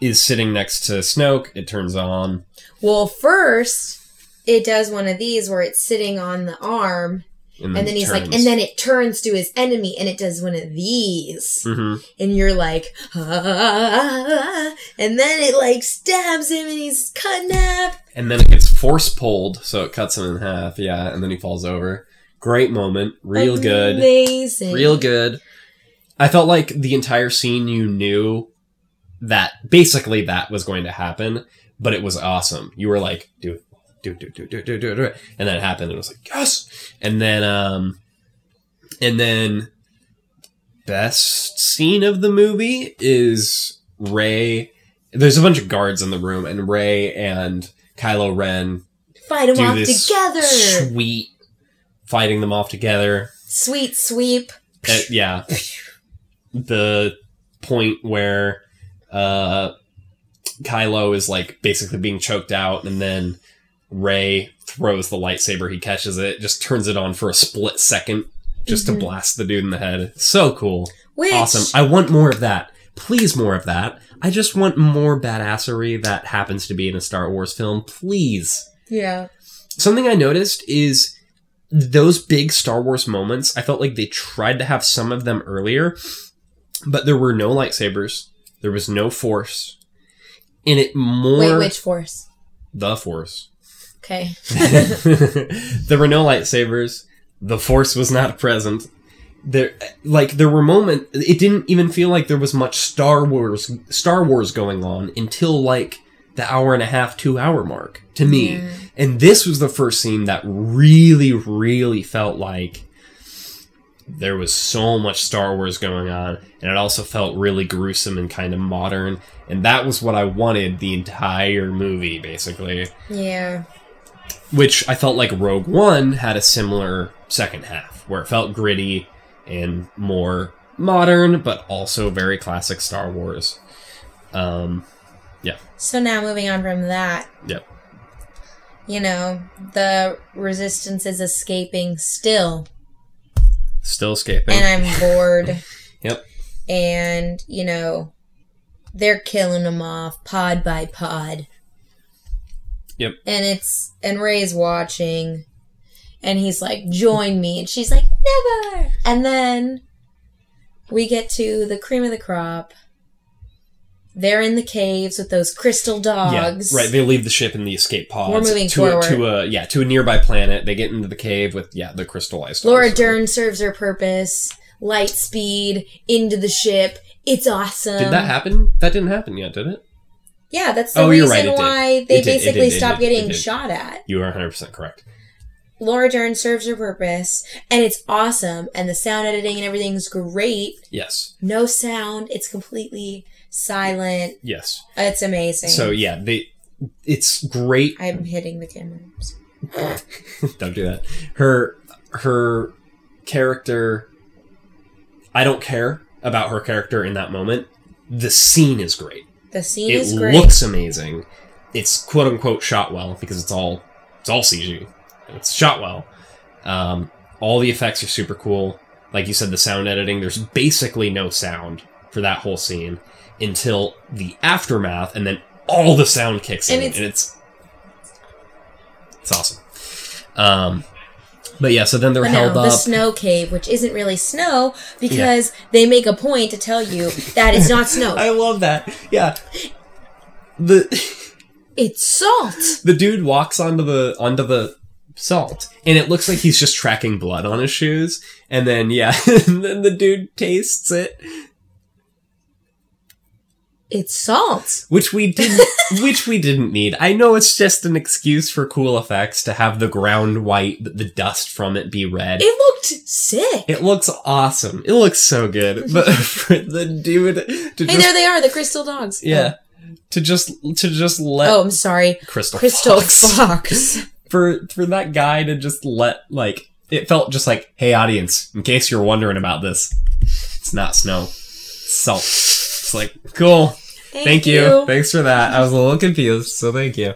is sitting next to Snoke. It turns on. Well, first, it does one of these where it's sitting on the arm, And then, and then he's like, and then it turns to his enemy, and it does one of these. Mhm. And you're like, ah, and then it like stabs him, and he's cut in half. And then it gets force pulled, so it cuts him in half. Yeah, and then he falls over. Great moment, real good, Amazing. real good. I felt like the entire scene you knew that basically that was going to happen, but it was awesome. You were like, it, do do do do do do do and then it happened, and it was like, yes. And then, um, and then, best scene of the movie is Rey. There's a bunch of guards in the room, and Rey and Kylo Ren Fight them off together. sweet fighting them off together. Sweet sweep. Uh, yeah, the point where uh, Kylo is like basically being choked out, and then Rey throws the lightsaber, he catches it, just turns it on for a split second, just Mhm. to blast the dude in the head. So cool. Which Awesome. I want more of that. Please, more of that. I just want more badassery that happens to be in a Star Wars film. Please. yeah. Something I noticed is those big Star Wars moments, I felt like they tried to have some of them earlier, but there were no lightsabers. There was no force. And it more Wait, which force? the force. Okay. there were no lightsabers. The force was not present. There, like, there were moments. It didn't even feel like there was much Star Wars, Star Wars going on until like the hour and a half, two hour mark to me. Yeah. And this was the first scene that really, really felt like there was so much Star Wars going on, and it also felt really gruesome and kind of modern. And that was what I wanted the entire movie, basically Yeah. Which I felt like Rogue One had a similar second half, where it felt gritty and more modern, but also very classic Star Wars. Um, yeah. So now moving on from that. Yep. You know, the resistance is escaping still. still escaping. And I'm bored. Yep. And, you know, they're killing them off pod by pod. Yep. And it's and Rey's watching and he's like, join me and she's like, never and then we get to the cream of the crop. They're in the caves with those crystal dogs. Yeah, right. They leave the ship in the escape pods. We're moving to forward. A, to a yeah to a nearby planet. They get into the cave with yeah the crystallized. Laura dogs. Dern serves her purpose. Light speed into the ship. It's awesome. Did that happen? That didn't happen yet, did it? Yeah, that's the Oh, reason right, why they it basically did, stopped getting shot at. You are 100 percent correct. Laura Dern serves her purpose, and it's awesome, and the sound editing and everything's great. Yes. No sound, it's completely silent. Yes. It's amazing. So yeah, they. It's great I'm hitting the camera. don't do that. Her her character I don't care about her character in that moment. The scene is great. The scene it is great. It looks amazing. It's quote unquote shot well because it's all it's all CG. It's shot well. Um, all the effects are super cool. Like you said, the sound editing. There's basically no sound for that whole scene until the aftermath, and then all the sound kicks And in, it's- and it's it's awesome. Um, but yeah, so then they're But held no, up. the snow cave, which isn't really snow, because they make a point to tell you that it's not snow. I love that. Yeah. The it's salt. the dude walks onto the onto the salt and it looks like he's just tracking blood on his shoes and then yeah and then the dude tastes it It's salt. which we didn't which we didn't need i know it's just an excuse for cool effects to have the ground white but the dust from it be red It looked sick. it looks awesome it looks so good but for the dude to hey, just there they are, the crystal dogs. yeah to just to just let Oh, I'm sorry. crystal, Crystal Fox. Fox. for for that guy to just let like it felt just like hey audience in case you're wondering about this it's not snow it's salt it's like cool thank, you. thanks for that. I was a little confused so thank you.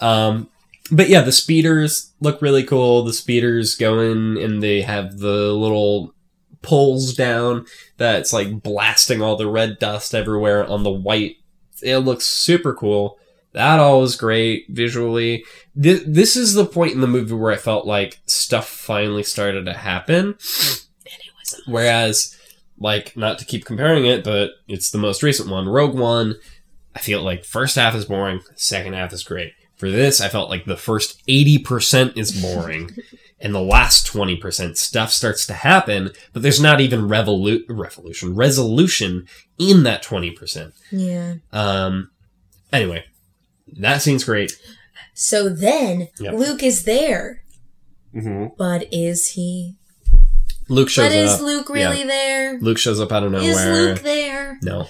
Um but yeah the speeders look really cool. The speeders going and they have the little poles down that's like blasting all the red dust everywhere on the white. It looks super cool. That all was great visually. This, this is the point in the movie where I felt like stuff finally started to happen. And it was Whereas, like, not to keep comparing it, but it's the most recent one, Rogue One. I feel like first half is boring, second half is great. For this, I felt like the first 80% is boring, and the last 20% stuff starts to happen, but there's not even revolu- revolution, resolution in that 20%. Yeah. Um, anyway, that scene's great. So then Yep. Luke is there. Mm-hmm. But is he? Luke shows but is up. Luke really there? Luke shows up out of nowhere. Is Luke there? No. Are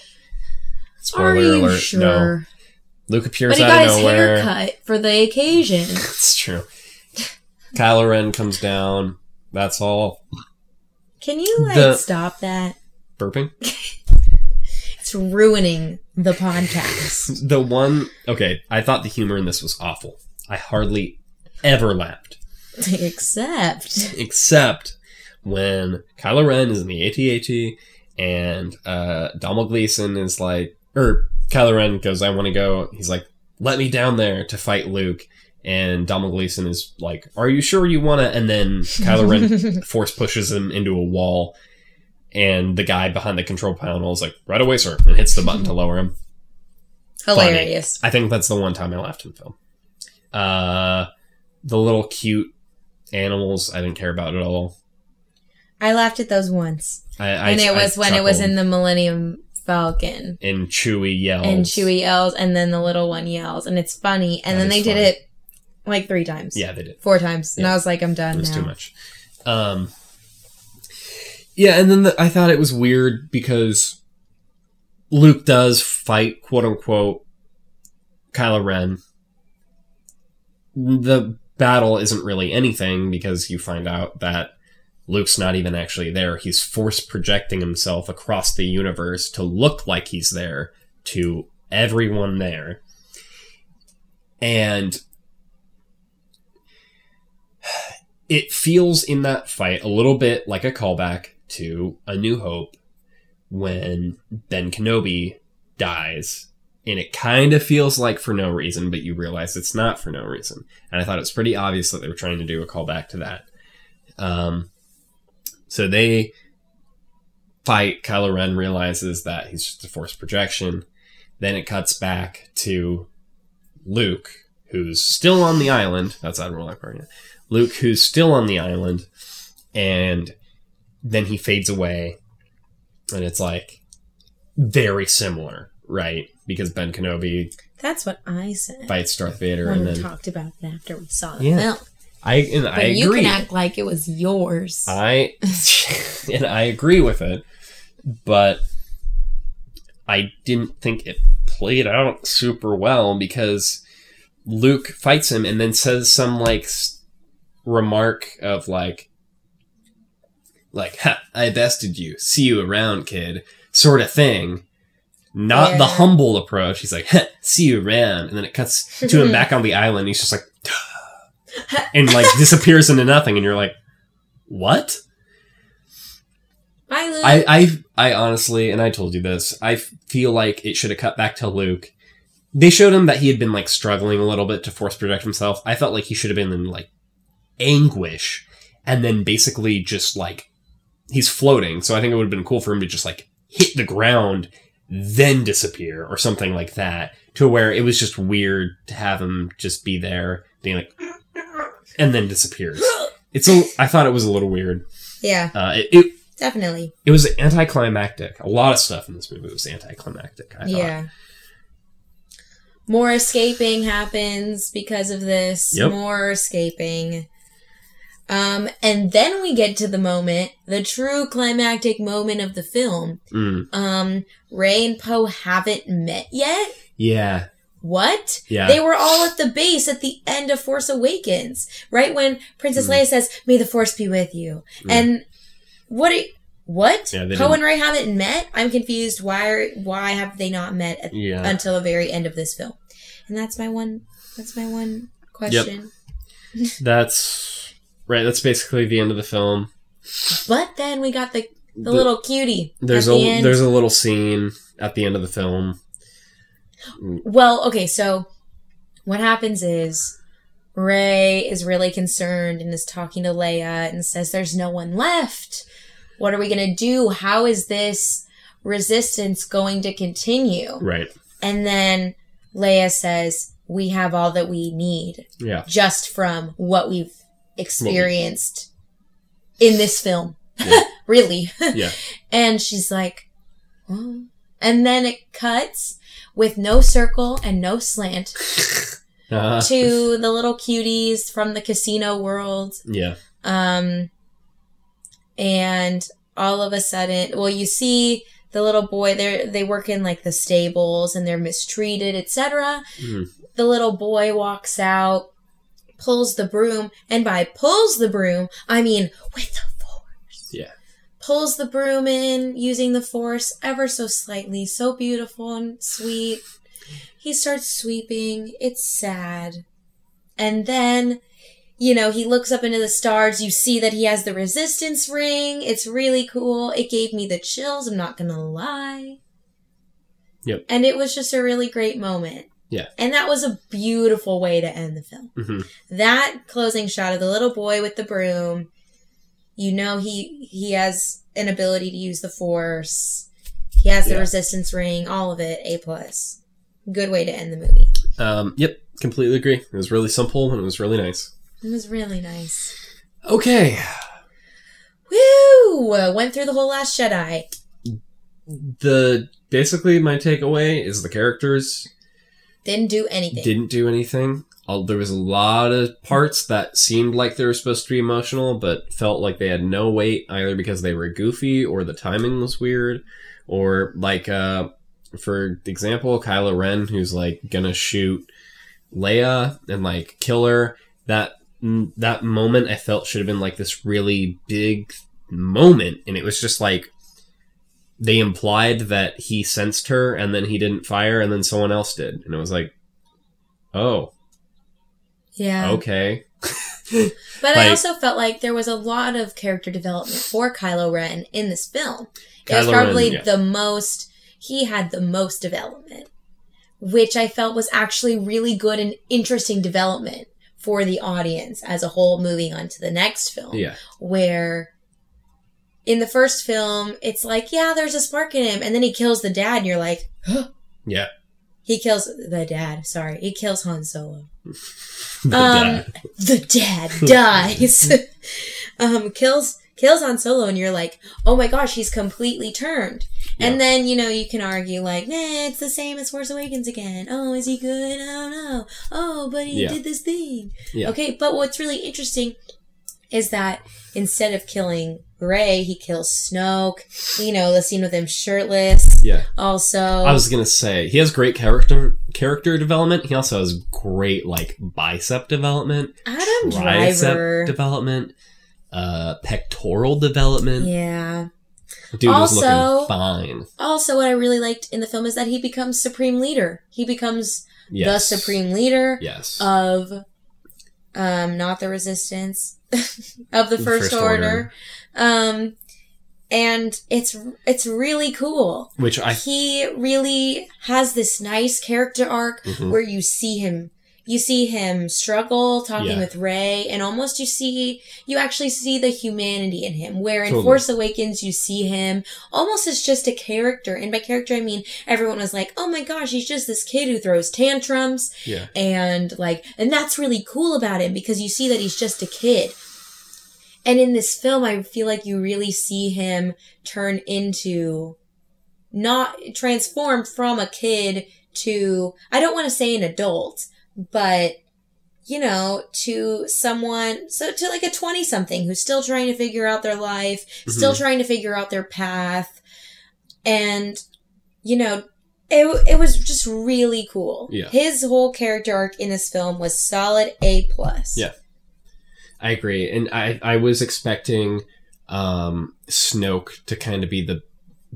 Spoiler you alert. sure? No. Luke appears But he out got his haircut for the occasion. It's true. Kylo Ren comes down. That's all. Can you like The- stop that? Burping. It's ruining the podcast. The one. Okay, I thought the humor in this was awful. I hardly ever laughed. Except. Except when Kylo Ren is in the AT-AT and uh, Donald Gleeson is like, or Kylo Ren goes, I want to go. He's like, let me down there to fight Luke. And Donald Gleeson is like, are you sure you want to? And then Kylo Ren force pushes him into a wall. And the guy behind the control panel is like, right away, sir, and hits the button to lower him. Hilarious. I think that's the one time I laughed in film. Uh, the little cute animals, I didn't care about at all. I laughed at those once. I, I and it was I when it was in the Millennium Falcon. and Chewie yells And Chewie yells, and then the little one yells, and it's funny. And That then they did it like three times. Yeah, they did. Four times. And I was like, I'm done It was now. too much. Um, yeah, and then the, I thought it was weird because Luke does fight quote unquote Kylo Ren. The battle isn't really anything because you find out that Luke's not even actually there. He's force projecting himself across the universe to look like he's there to everyone there. And it feels in that fight a little bit like a callback to A New Hope when Ben Kenobi dies. And it kind of feels like for no reason, but you realize it's not for no reason. And I thought it was pretty obvious that they were trying to do a callback to that. Um, so they fight. Kylo Ren realizes that he's just a force projection. Then it cuts back to Luke, who's still on the island. That's Admiral Ackbar. Luke, who's still on the island, and then he fades away, and it's like very similar, right? Because Ben Kenobi That's what I said. fights Darth Vader, when and we talked about it after we saw the Yeah. film. I and But I you agree. can act like it was yours. I and I agree with it, but I didn't think it played out super well because Luke fights him and then says some like s- remark of like like ha, I bested you. See you around, kid. Sort of thing. Not the humble approach. He's like, see you around, and then it cuts to him back on the island. He's just like, and like disappears into nothing, and you're like, what? Bye, Luke. I, I, I honestly, and I told you this, I feel like it should have cut back to Luke. They showed him that he had been like struggling a little bit to force project himself. I felt like he should have been in like anguish, and then basically just like he's floating. So I think it would have been cool for him to just like hit the ground, then disappear or something like that. To where it was just weird to have him just be there, being like, and then disappears. It's a. I thought it was a little weird. yeah, Uh, it, it definitely. it was anticlimactic. A lot of stuff in this movie was anticlimactic. I thought. Yeah. More escaping happens because of this. Yep. More escaping. Um, and then we get to the moment, the true climactic moment of the film. Mm, Um, Rey and Poe haven't met yet. yeah. What? Yeah. They were all at the base at the end of Force Awakens, right when Princess Hmm. Leia says, "May the Force be with you." Yeah. And what? Are, what? Yeah, Poe and Rey haven't met. I'm confused. Why? Are, why have they not met at, Yeah. until the very end of this film? And that's my one. That's my one question. Yep. That's right. That's basically the end of the film. But then we got the the, The- little cutie. There's at a the end. there's a little scene at the end of the film. Mm. Well, okay, so what happens is Rey is really concerned and is talking to Leia and says, There's no one left. What are we going to do? How is this resistance going to continue? Right. And then Leia says, We have all that we need Yeah. just from what we've experienced in this film. Yeah. really. Yeah. And she's like, oh. And then it cuts with no circle and no slant Uh, to the little cuties from the casino world. yeah. Um, and all of a sudden, well, you see the little boy. They they work in like the stables and they're mistreated, etc. Mm. The little boy walks out, pulls the broom, and by pulls the broom, I mean with the force. Yeah. Pulls the broom in using the force ever so slightly, so beautiful and sweet. He starts sweeping. It's sad. And then you know, he looks up into the stars. You see that he has the resistance ring. It's really cool. It gave me the chills. I'm not going to lie. Yep. And it was just a really great moment. Yeah. And that was a beautiful way to end the film. hmm That closing shot of the little boy with the broom, you know he he has an ability to use the force. He has the Yeah. resistance ring, all of it, A plus. Good way to end the movie. Um, yep, completely agree. It was really simple and it was really nice. It was really nice. Okay, Woo! Went through the whole Last Jedi. the basically my takeaway is the characters Didn't do anything. didn't do anything. All, there was a lot of parts that seemed like they were supposed to be emotional, but felt like they had no weight either because they were goofy or the timing was weird, or like uh, for example, Kylo Ren who's like gonna shoot Leia and like kill her. That that moment I felt should have been like this really big moment, and it was just like they implied that he sensed her and then he didn't fire and then someone else did and it was like oh yeah. okay But I also felt like there was a lot of character development for Kylo Ren in this film. Kylo It was Kylo Ren, probably yeah. the most, he had the most development, which I felt was actually really good and interesting development for the audience as a whole moving on to the next film. yeah Where in the first film, it's like, yeah, there's a spark in him. And then he kills the dad, and you're like, yeah he kills the dad. Sorry. He kills Han Solo. The Um, dad. the dad dies. um, kills kills Han Solo, and you're like, oh my gosh, he's completely turned. Yeah. And then you know you can argue like, nah, it's the same as Force Awakens again. Oh, is he good? I don't know. Oh, but he Yeah. did this thing. Yeah. Okay, but what's really interesting is that instead of killing Rey, he kills Snoke. You know the scene with him shirtless. yeah Also, i was gonna say he has great character character development he also has great like bicep development Adam tricep Driver. development uh pectoral development yeah. dude was Also- looking fine Also, what I really liked in the film is that he becomes supreme leader. He becomes yes the supreme leader yes of, um, not the resistance of the first, First order. Um, and it's it's really cool. which i He really has this nice character arc Mhm. where you see him. You see him struggle talking Yeah. with Rey, and almost you see, you actually see the humanity in him. Where in Totally. Force Awakens, you see him almost as just a character. And by character, I mean everyone was like, oh my gosh, he's just this kid who throws tantrums. yeah And like, and that's really cool about him because you see that he's just a kid. And in this film, I feel like you really see him turn into not transform from a kid to, I don't want to say an adult, but you know, to someone, so to like a 20 something who's still trying to figure out their life, still Mhm. trying to figure out their path. And, you know, it, it was just really cool. Yeah. His whole character arc in this film was solid A plus. Yeah. I agree, and I I was expecting um Snoke to kind of be the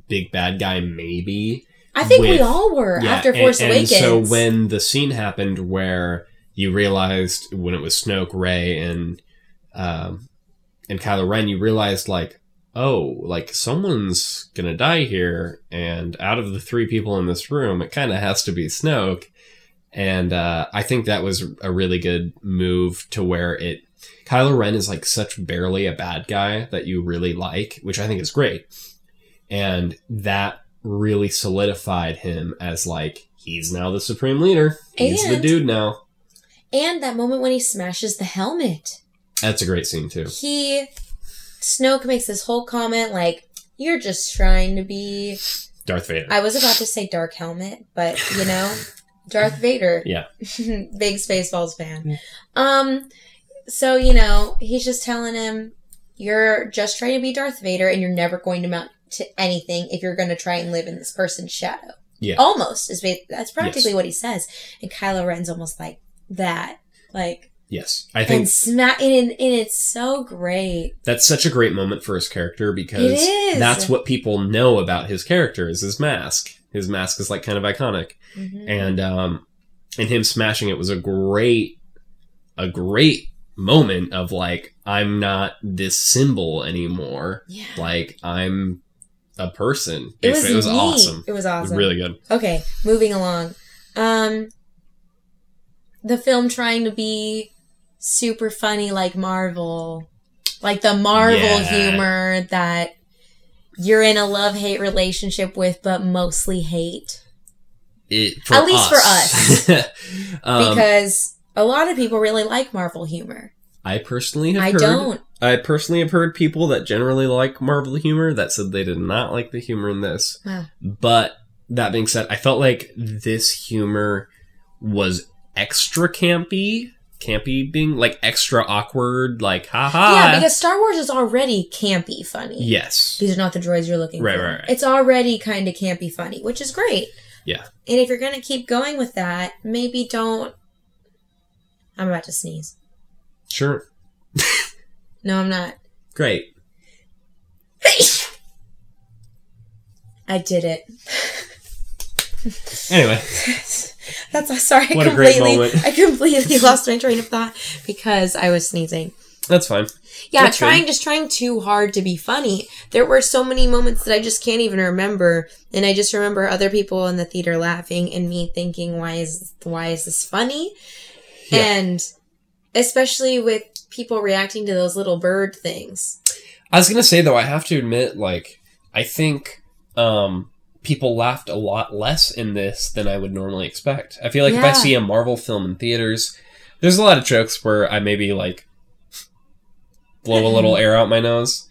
big bad guy, maybe. I think we all were Yeah, after and- Force and, Awakens. so when the scene happened where you realized when it was Snoke, Rey, and um and Kylo Ren, you realized like, oh, like someone's gonna die here, and out of the three people in this room, it kind of has to be Snoke. And uh, I think that was a really good move to where it. Kylo Ren is like such barely a bad guy that you really like, which I think is great. And that really solidified him as like, he's now the supreme leader. He's the dude now. and that moment when he smashes the helmet. That's a great scene too. He, Snoke makes this whole comment like, you're just trying to be. Darth Vader. I was about to say Dark Helmet, but you know, Darth Vader. Yeah. Big Spaceballs fan. Um, so, you know, he's just telling him, you're just trying to be Darth Vader and you're never going to mount to anything if you're going to try and live in this person's shadow. Yeah. Almost. Is That's practically Yes. what he says. And Kylo Ren's almost like that. Like, yes. I think and smack, and, and it's so great. that's such a great moment for his character because that's what people know about his character is his mask. His mask is like kind of iconic. Mhm. and um and him smashing it was a great a great moment of like I'm not this symbol anymore. Yeah. Like I'm a person. It was, it was awesome. It was It awesome. was really good. Okay, moving along. Um the film trying to be super funny like Marvel. Like the Marvel Yeah. humor that you're in a love-hate relationship with but mostly hate. It for At least for us. um, because a lot of people really like Marvel humor. I personally have I heard don't. I personally have heard people that generally like Marvel humor that said they did not like the humor in this. Wow. But that being said, I felt like this humor was extra campy. Campy being like extra awkward, like haha. yeah, because Star Wars is already campy funny. yes, These are not the droids you're looking Right, for. right, right. It's already kind of campy funny, which is great. Yeah. And if you're going to keep going with that, maybe don't. I'm about to sneeze. sure, No, I'm not. great. I did it. Anyway, That's sorry. I What a great completely, moment. I completely lost my train of thought because I was sneezing. that's fine. Yeah, That's trying just trying too hard to be funny. There were so many moments that I just can't even remember, and I just remember other people in the theater laughing and me thinking, "Why is why is this funny?" Yeah. And especially with people reacting to those little bird things. I was gonna say though, I have to admit, like, I think um people laughed a lot less in this than I would normally expect. I feel like if I see a Marvel film in theaters, there's a lot of jokes where I maybe like blow a little air out my nose,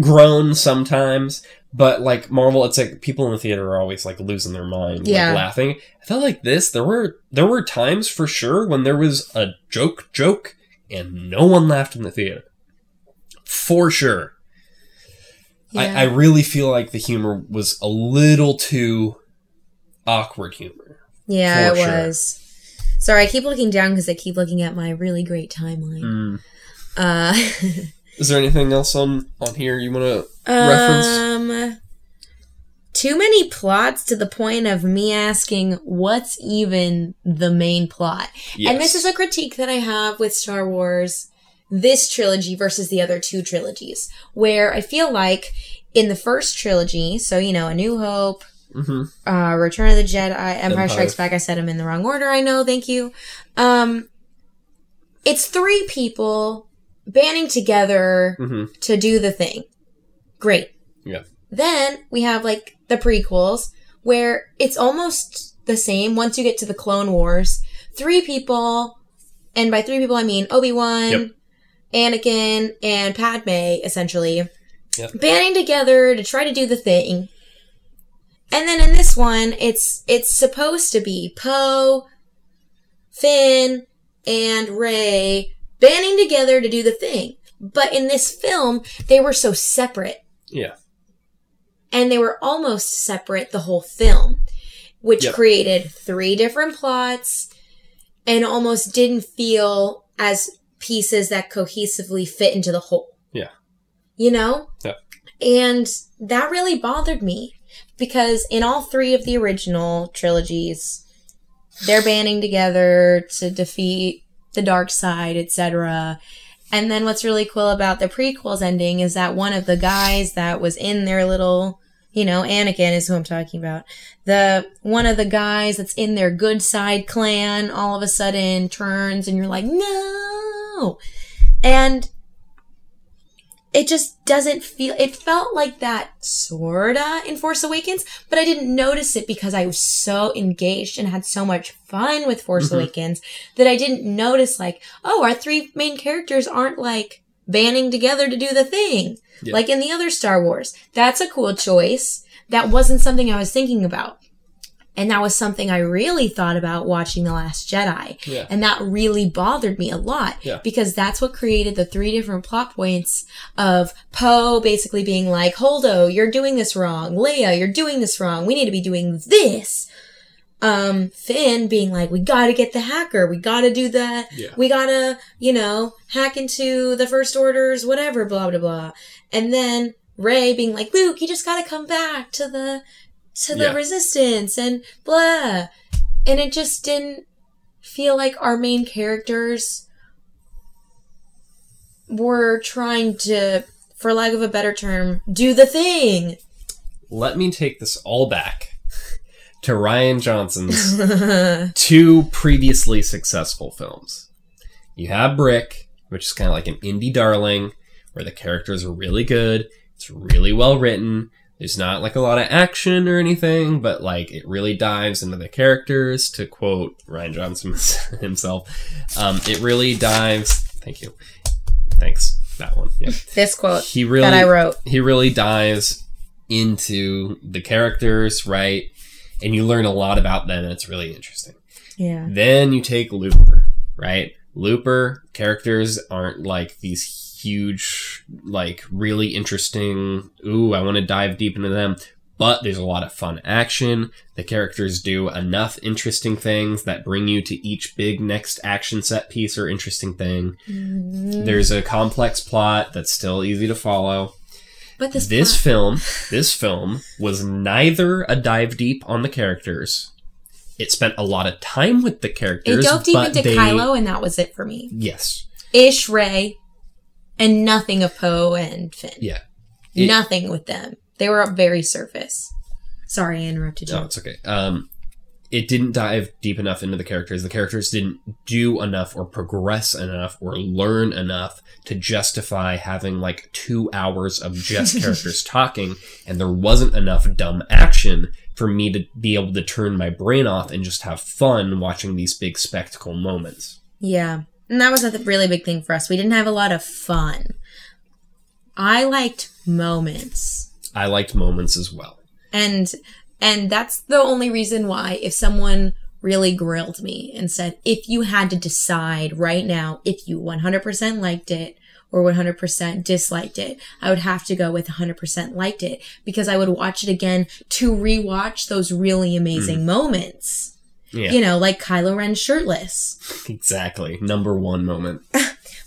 groan sometimes. But like Marvel, it's like people in the theater are always like losing their mind, Yeah. like laughing. I felt like this. There were there were times for sure when there was a joke joke and no one laughed in the theater. For sure. I, I really feel like the humor was a little too awkward humor. yeah, it sure. was. Sorry, I keep looking down because I keep looking at my really great timeline. Mm. Uh, Is there anything else on on here you want to reference? Um, too many plots to the point of me asking, what's even the main plot? And this is a critique that I have with Star Wars, this trilogy versus the other two trilogies, where I feel like in the first trilogy, so, you know, A New Hope, hmm uh, Return of the Jedi, Empire, Empire. Strikes Back, I said them in the wrong order, I know, thank you. Um, it's three people banding together hmm to do the thing. Great. Yeah. Then we have like the prequels where it's almost the same once you get to the Clone Wars. Three people, and by three people I mean Obi-Wan, Yep. Anakin, and Padme, essentially. Yep. Banding together to try to do the thing. And then in this one, it's it's supposed to be Poe, Finn, and Rey banding together to do the thing. But in this film, they were so separate. Yeah. And they were almost separate the whole film, which Yep. created three different plots and almost didn't feel as pieces that cohesively fit into the whole. Yeah. You know? Yeah. And that really bothered me because in all three of the original trilogies, they're banding together to defeat the dark side, etc. And then what's really cool about the prequels ending is that one of the guys that was in their little, you know, Anakin is who I'm talking about. The one of the guys that's in their good side clan all of a sudden turns and you're like, "No." And it just doesn't feel it felt like that sorta in Force Awakens, but I didn't notice it because I was so engaged and had so much fun with Force Mhm. Awakens that I didn't notice like, oh, our three main characters aren't like banding together to do the thing. Yeah. Like in the other Star Wars. That's a cool choice. That wasn't something I was thinking about. And that was something I really thought about watching The Last Jedi. Yeah. And that really bothered me a lot. Yeah. Because that's what created the three different plot points of Poe basically being like, Holdo, you're doing this wrong. Leia, you're doing this wrong. We need to be doing this. Um, Finn being like, we gotta get the hacker. We gotta do that. Yeah. We gotta, you know, hack into the First Orders, whatever, blah, blah, blah. And then Rey being like, Luke, you just gotta come back to the, to the Yeah. resistance and blah. And it just didn't feel like our main characters were trying to, for lack of a better term, do the thing. Let me take this all back to Rian Johnson's two previously successful films. You have Brick, which is kind of like an indie darling, where the characters are really good, it's really well written. There's not like a lot of action or anything, but like it really dives into the characters. To quote Rian Johnson himself, um, it really dives. Thank you. Thanks. That one. Yeah. this quote He really that I wrote. he really dives into the characters, right? And you learn a lot about them, and it's really interesting. Yeah. Then you take Looper, right? Looper characters aren't like these huge, like really interesting. Ooh, I want to dive deep into them. But there's a lot of fun action. The characters do enough interesting things that bring you to each big next action set piece or interesting thing. Mm-hmm. There's a complex plot that's still easy to follow. But this, This plot- film, this film was neither a dive deep on the characters. It spent a lot of time with the characters. it dove deep into they, Kylo, and that was it for me. Yes. Ish, Rey, and nothing of Poe and Finn. Yeah. It- nothing with them. They were up very surface. Sorry, I interrupted you. No, it's okay. Um, it didn't dive deep enough into the characters. The characters didn't do enough or progress enough or learn enough to justify having like two hours of just characters talking, and there wasn't enough dumb action for me to be able to turn my brain off and just have fun watching these big spectacle moments. Yeah. And that was a really big thing for us. We didn't have a lot of fun. I liked moments. I liked moments as well. And and that's the only reason why if someone really grilled me and said if you had to decide right now if you 100% liked it or 100% disliked it, I would have to go with 100% liked it because I would watch it again to rewatch those really amazing mm. moments. Yeah, You know, like Kylo Ren shirtless. exactly. Number one moment.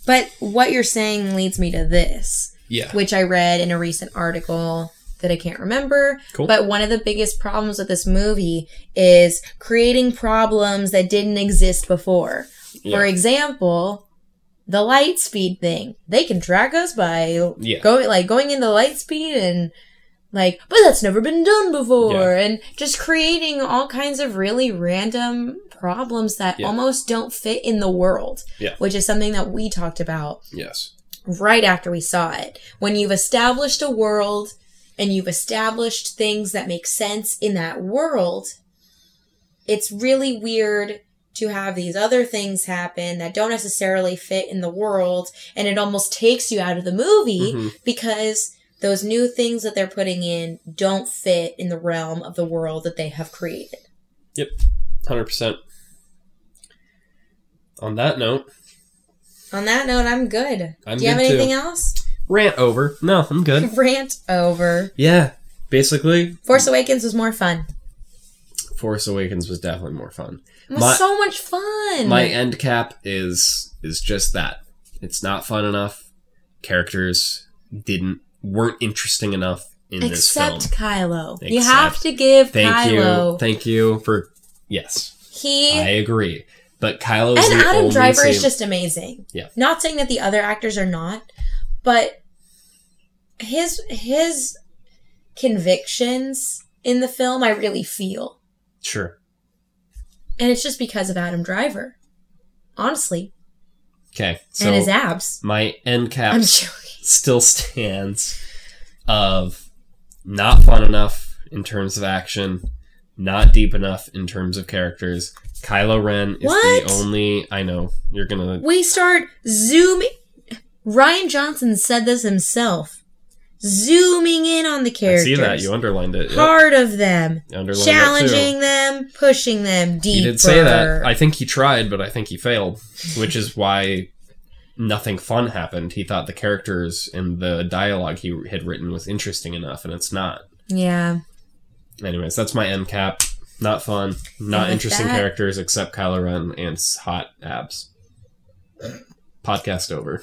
But what you're saying leads me to this. Yeah. which I read in a recent article that I can't remember. Cool. But one of the biggest problems with this movie is creating problems that didn't exist before. Yeah. For example, the light speed thing. They can track us by Yeah. going like going into light speed and like, but that's never been done before, and just creating all kinds of really random problems that Yeah. almost don't fit in the world. Yeah. Which is something that we talked about Yes. right after we saw it. When you've established a world and you've established things that make sense in that world, it's really weird to have these other things happen that don't necessarily fit in the world and it almost takes you out of the movie Mhm. because those new things that they're putting in don't fit in the realm of the world that they have created. Yep, Hundred percent. On that note, On that note, I'm good. I'm Do you have good too. anything else? rant over. No, I'm good. Rant over. Yeah. Basically, Force Awakens was more fun. Force Awakens was definitely more fun. It was My- so much fun. My end cap is is just that. It's not fun enough. Characters didn't weren't interesting enough in this film. Except Kylo. you have to give Thank Kylo. you. Thank you for yes. he I agree. But Kylo and Adam Driver is just amazing. Yeah. Not saying that the other actors are not, but his his convictions in the film I really feel. sure. And it's just because of Adam Driver. Honestly. Okay. So and his abs. my end cap I'm. Still stands of not fun enough in terms of action, not deep enough in terms of characters. Kylo Ren is What? the only I know you're gonna We start zooming Rian Johnson said this himself. Zooming in on the I characters. see that you underlined it. Yep. part of them, You underlined that too. challenging them, pushing them deeper. He did say that. I think he tried, but I think he failed, which is why nothing fun happened. He thought the characters and the dialogue he had written was interesting enough, and it's not. yeah. Anyways, that's my end cap. Not fun. Not interesting that- characters except Kylo Ren and hot abs. Podcast over.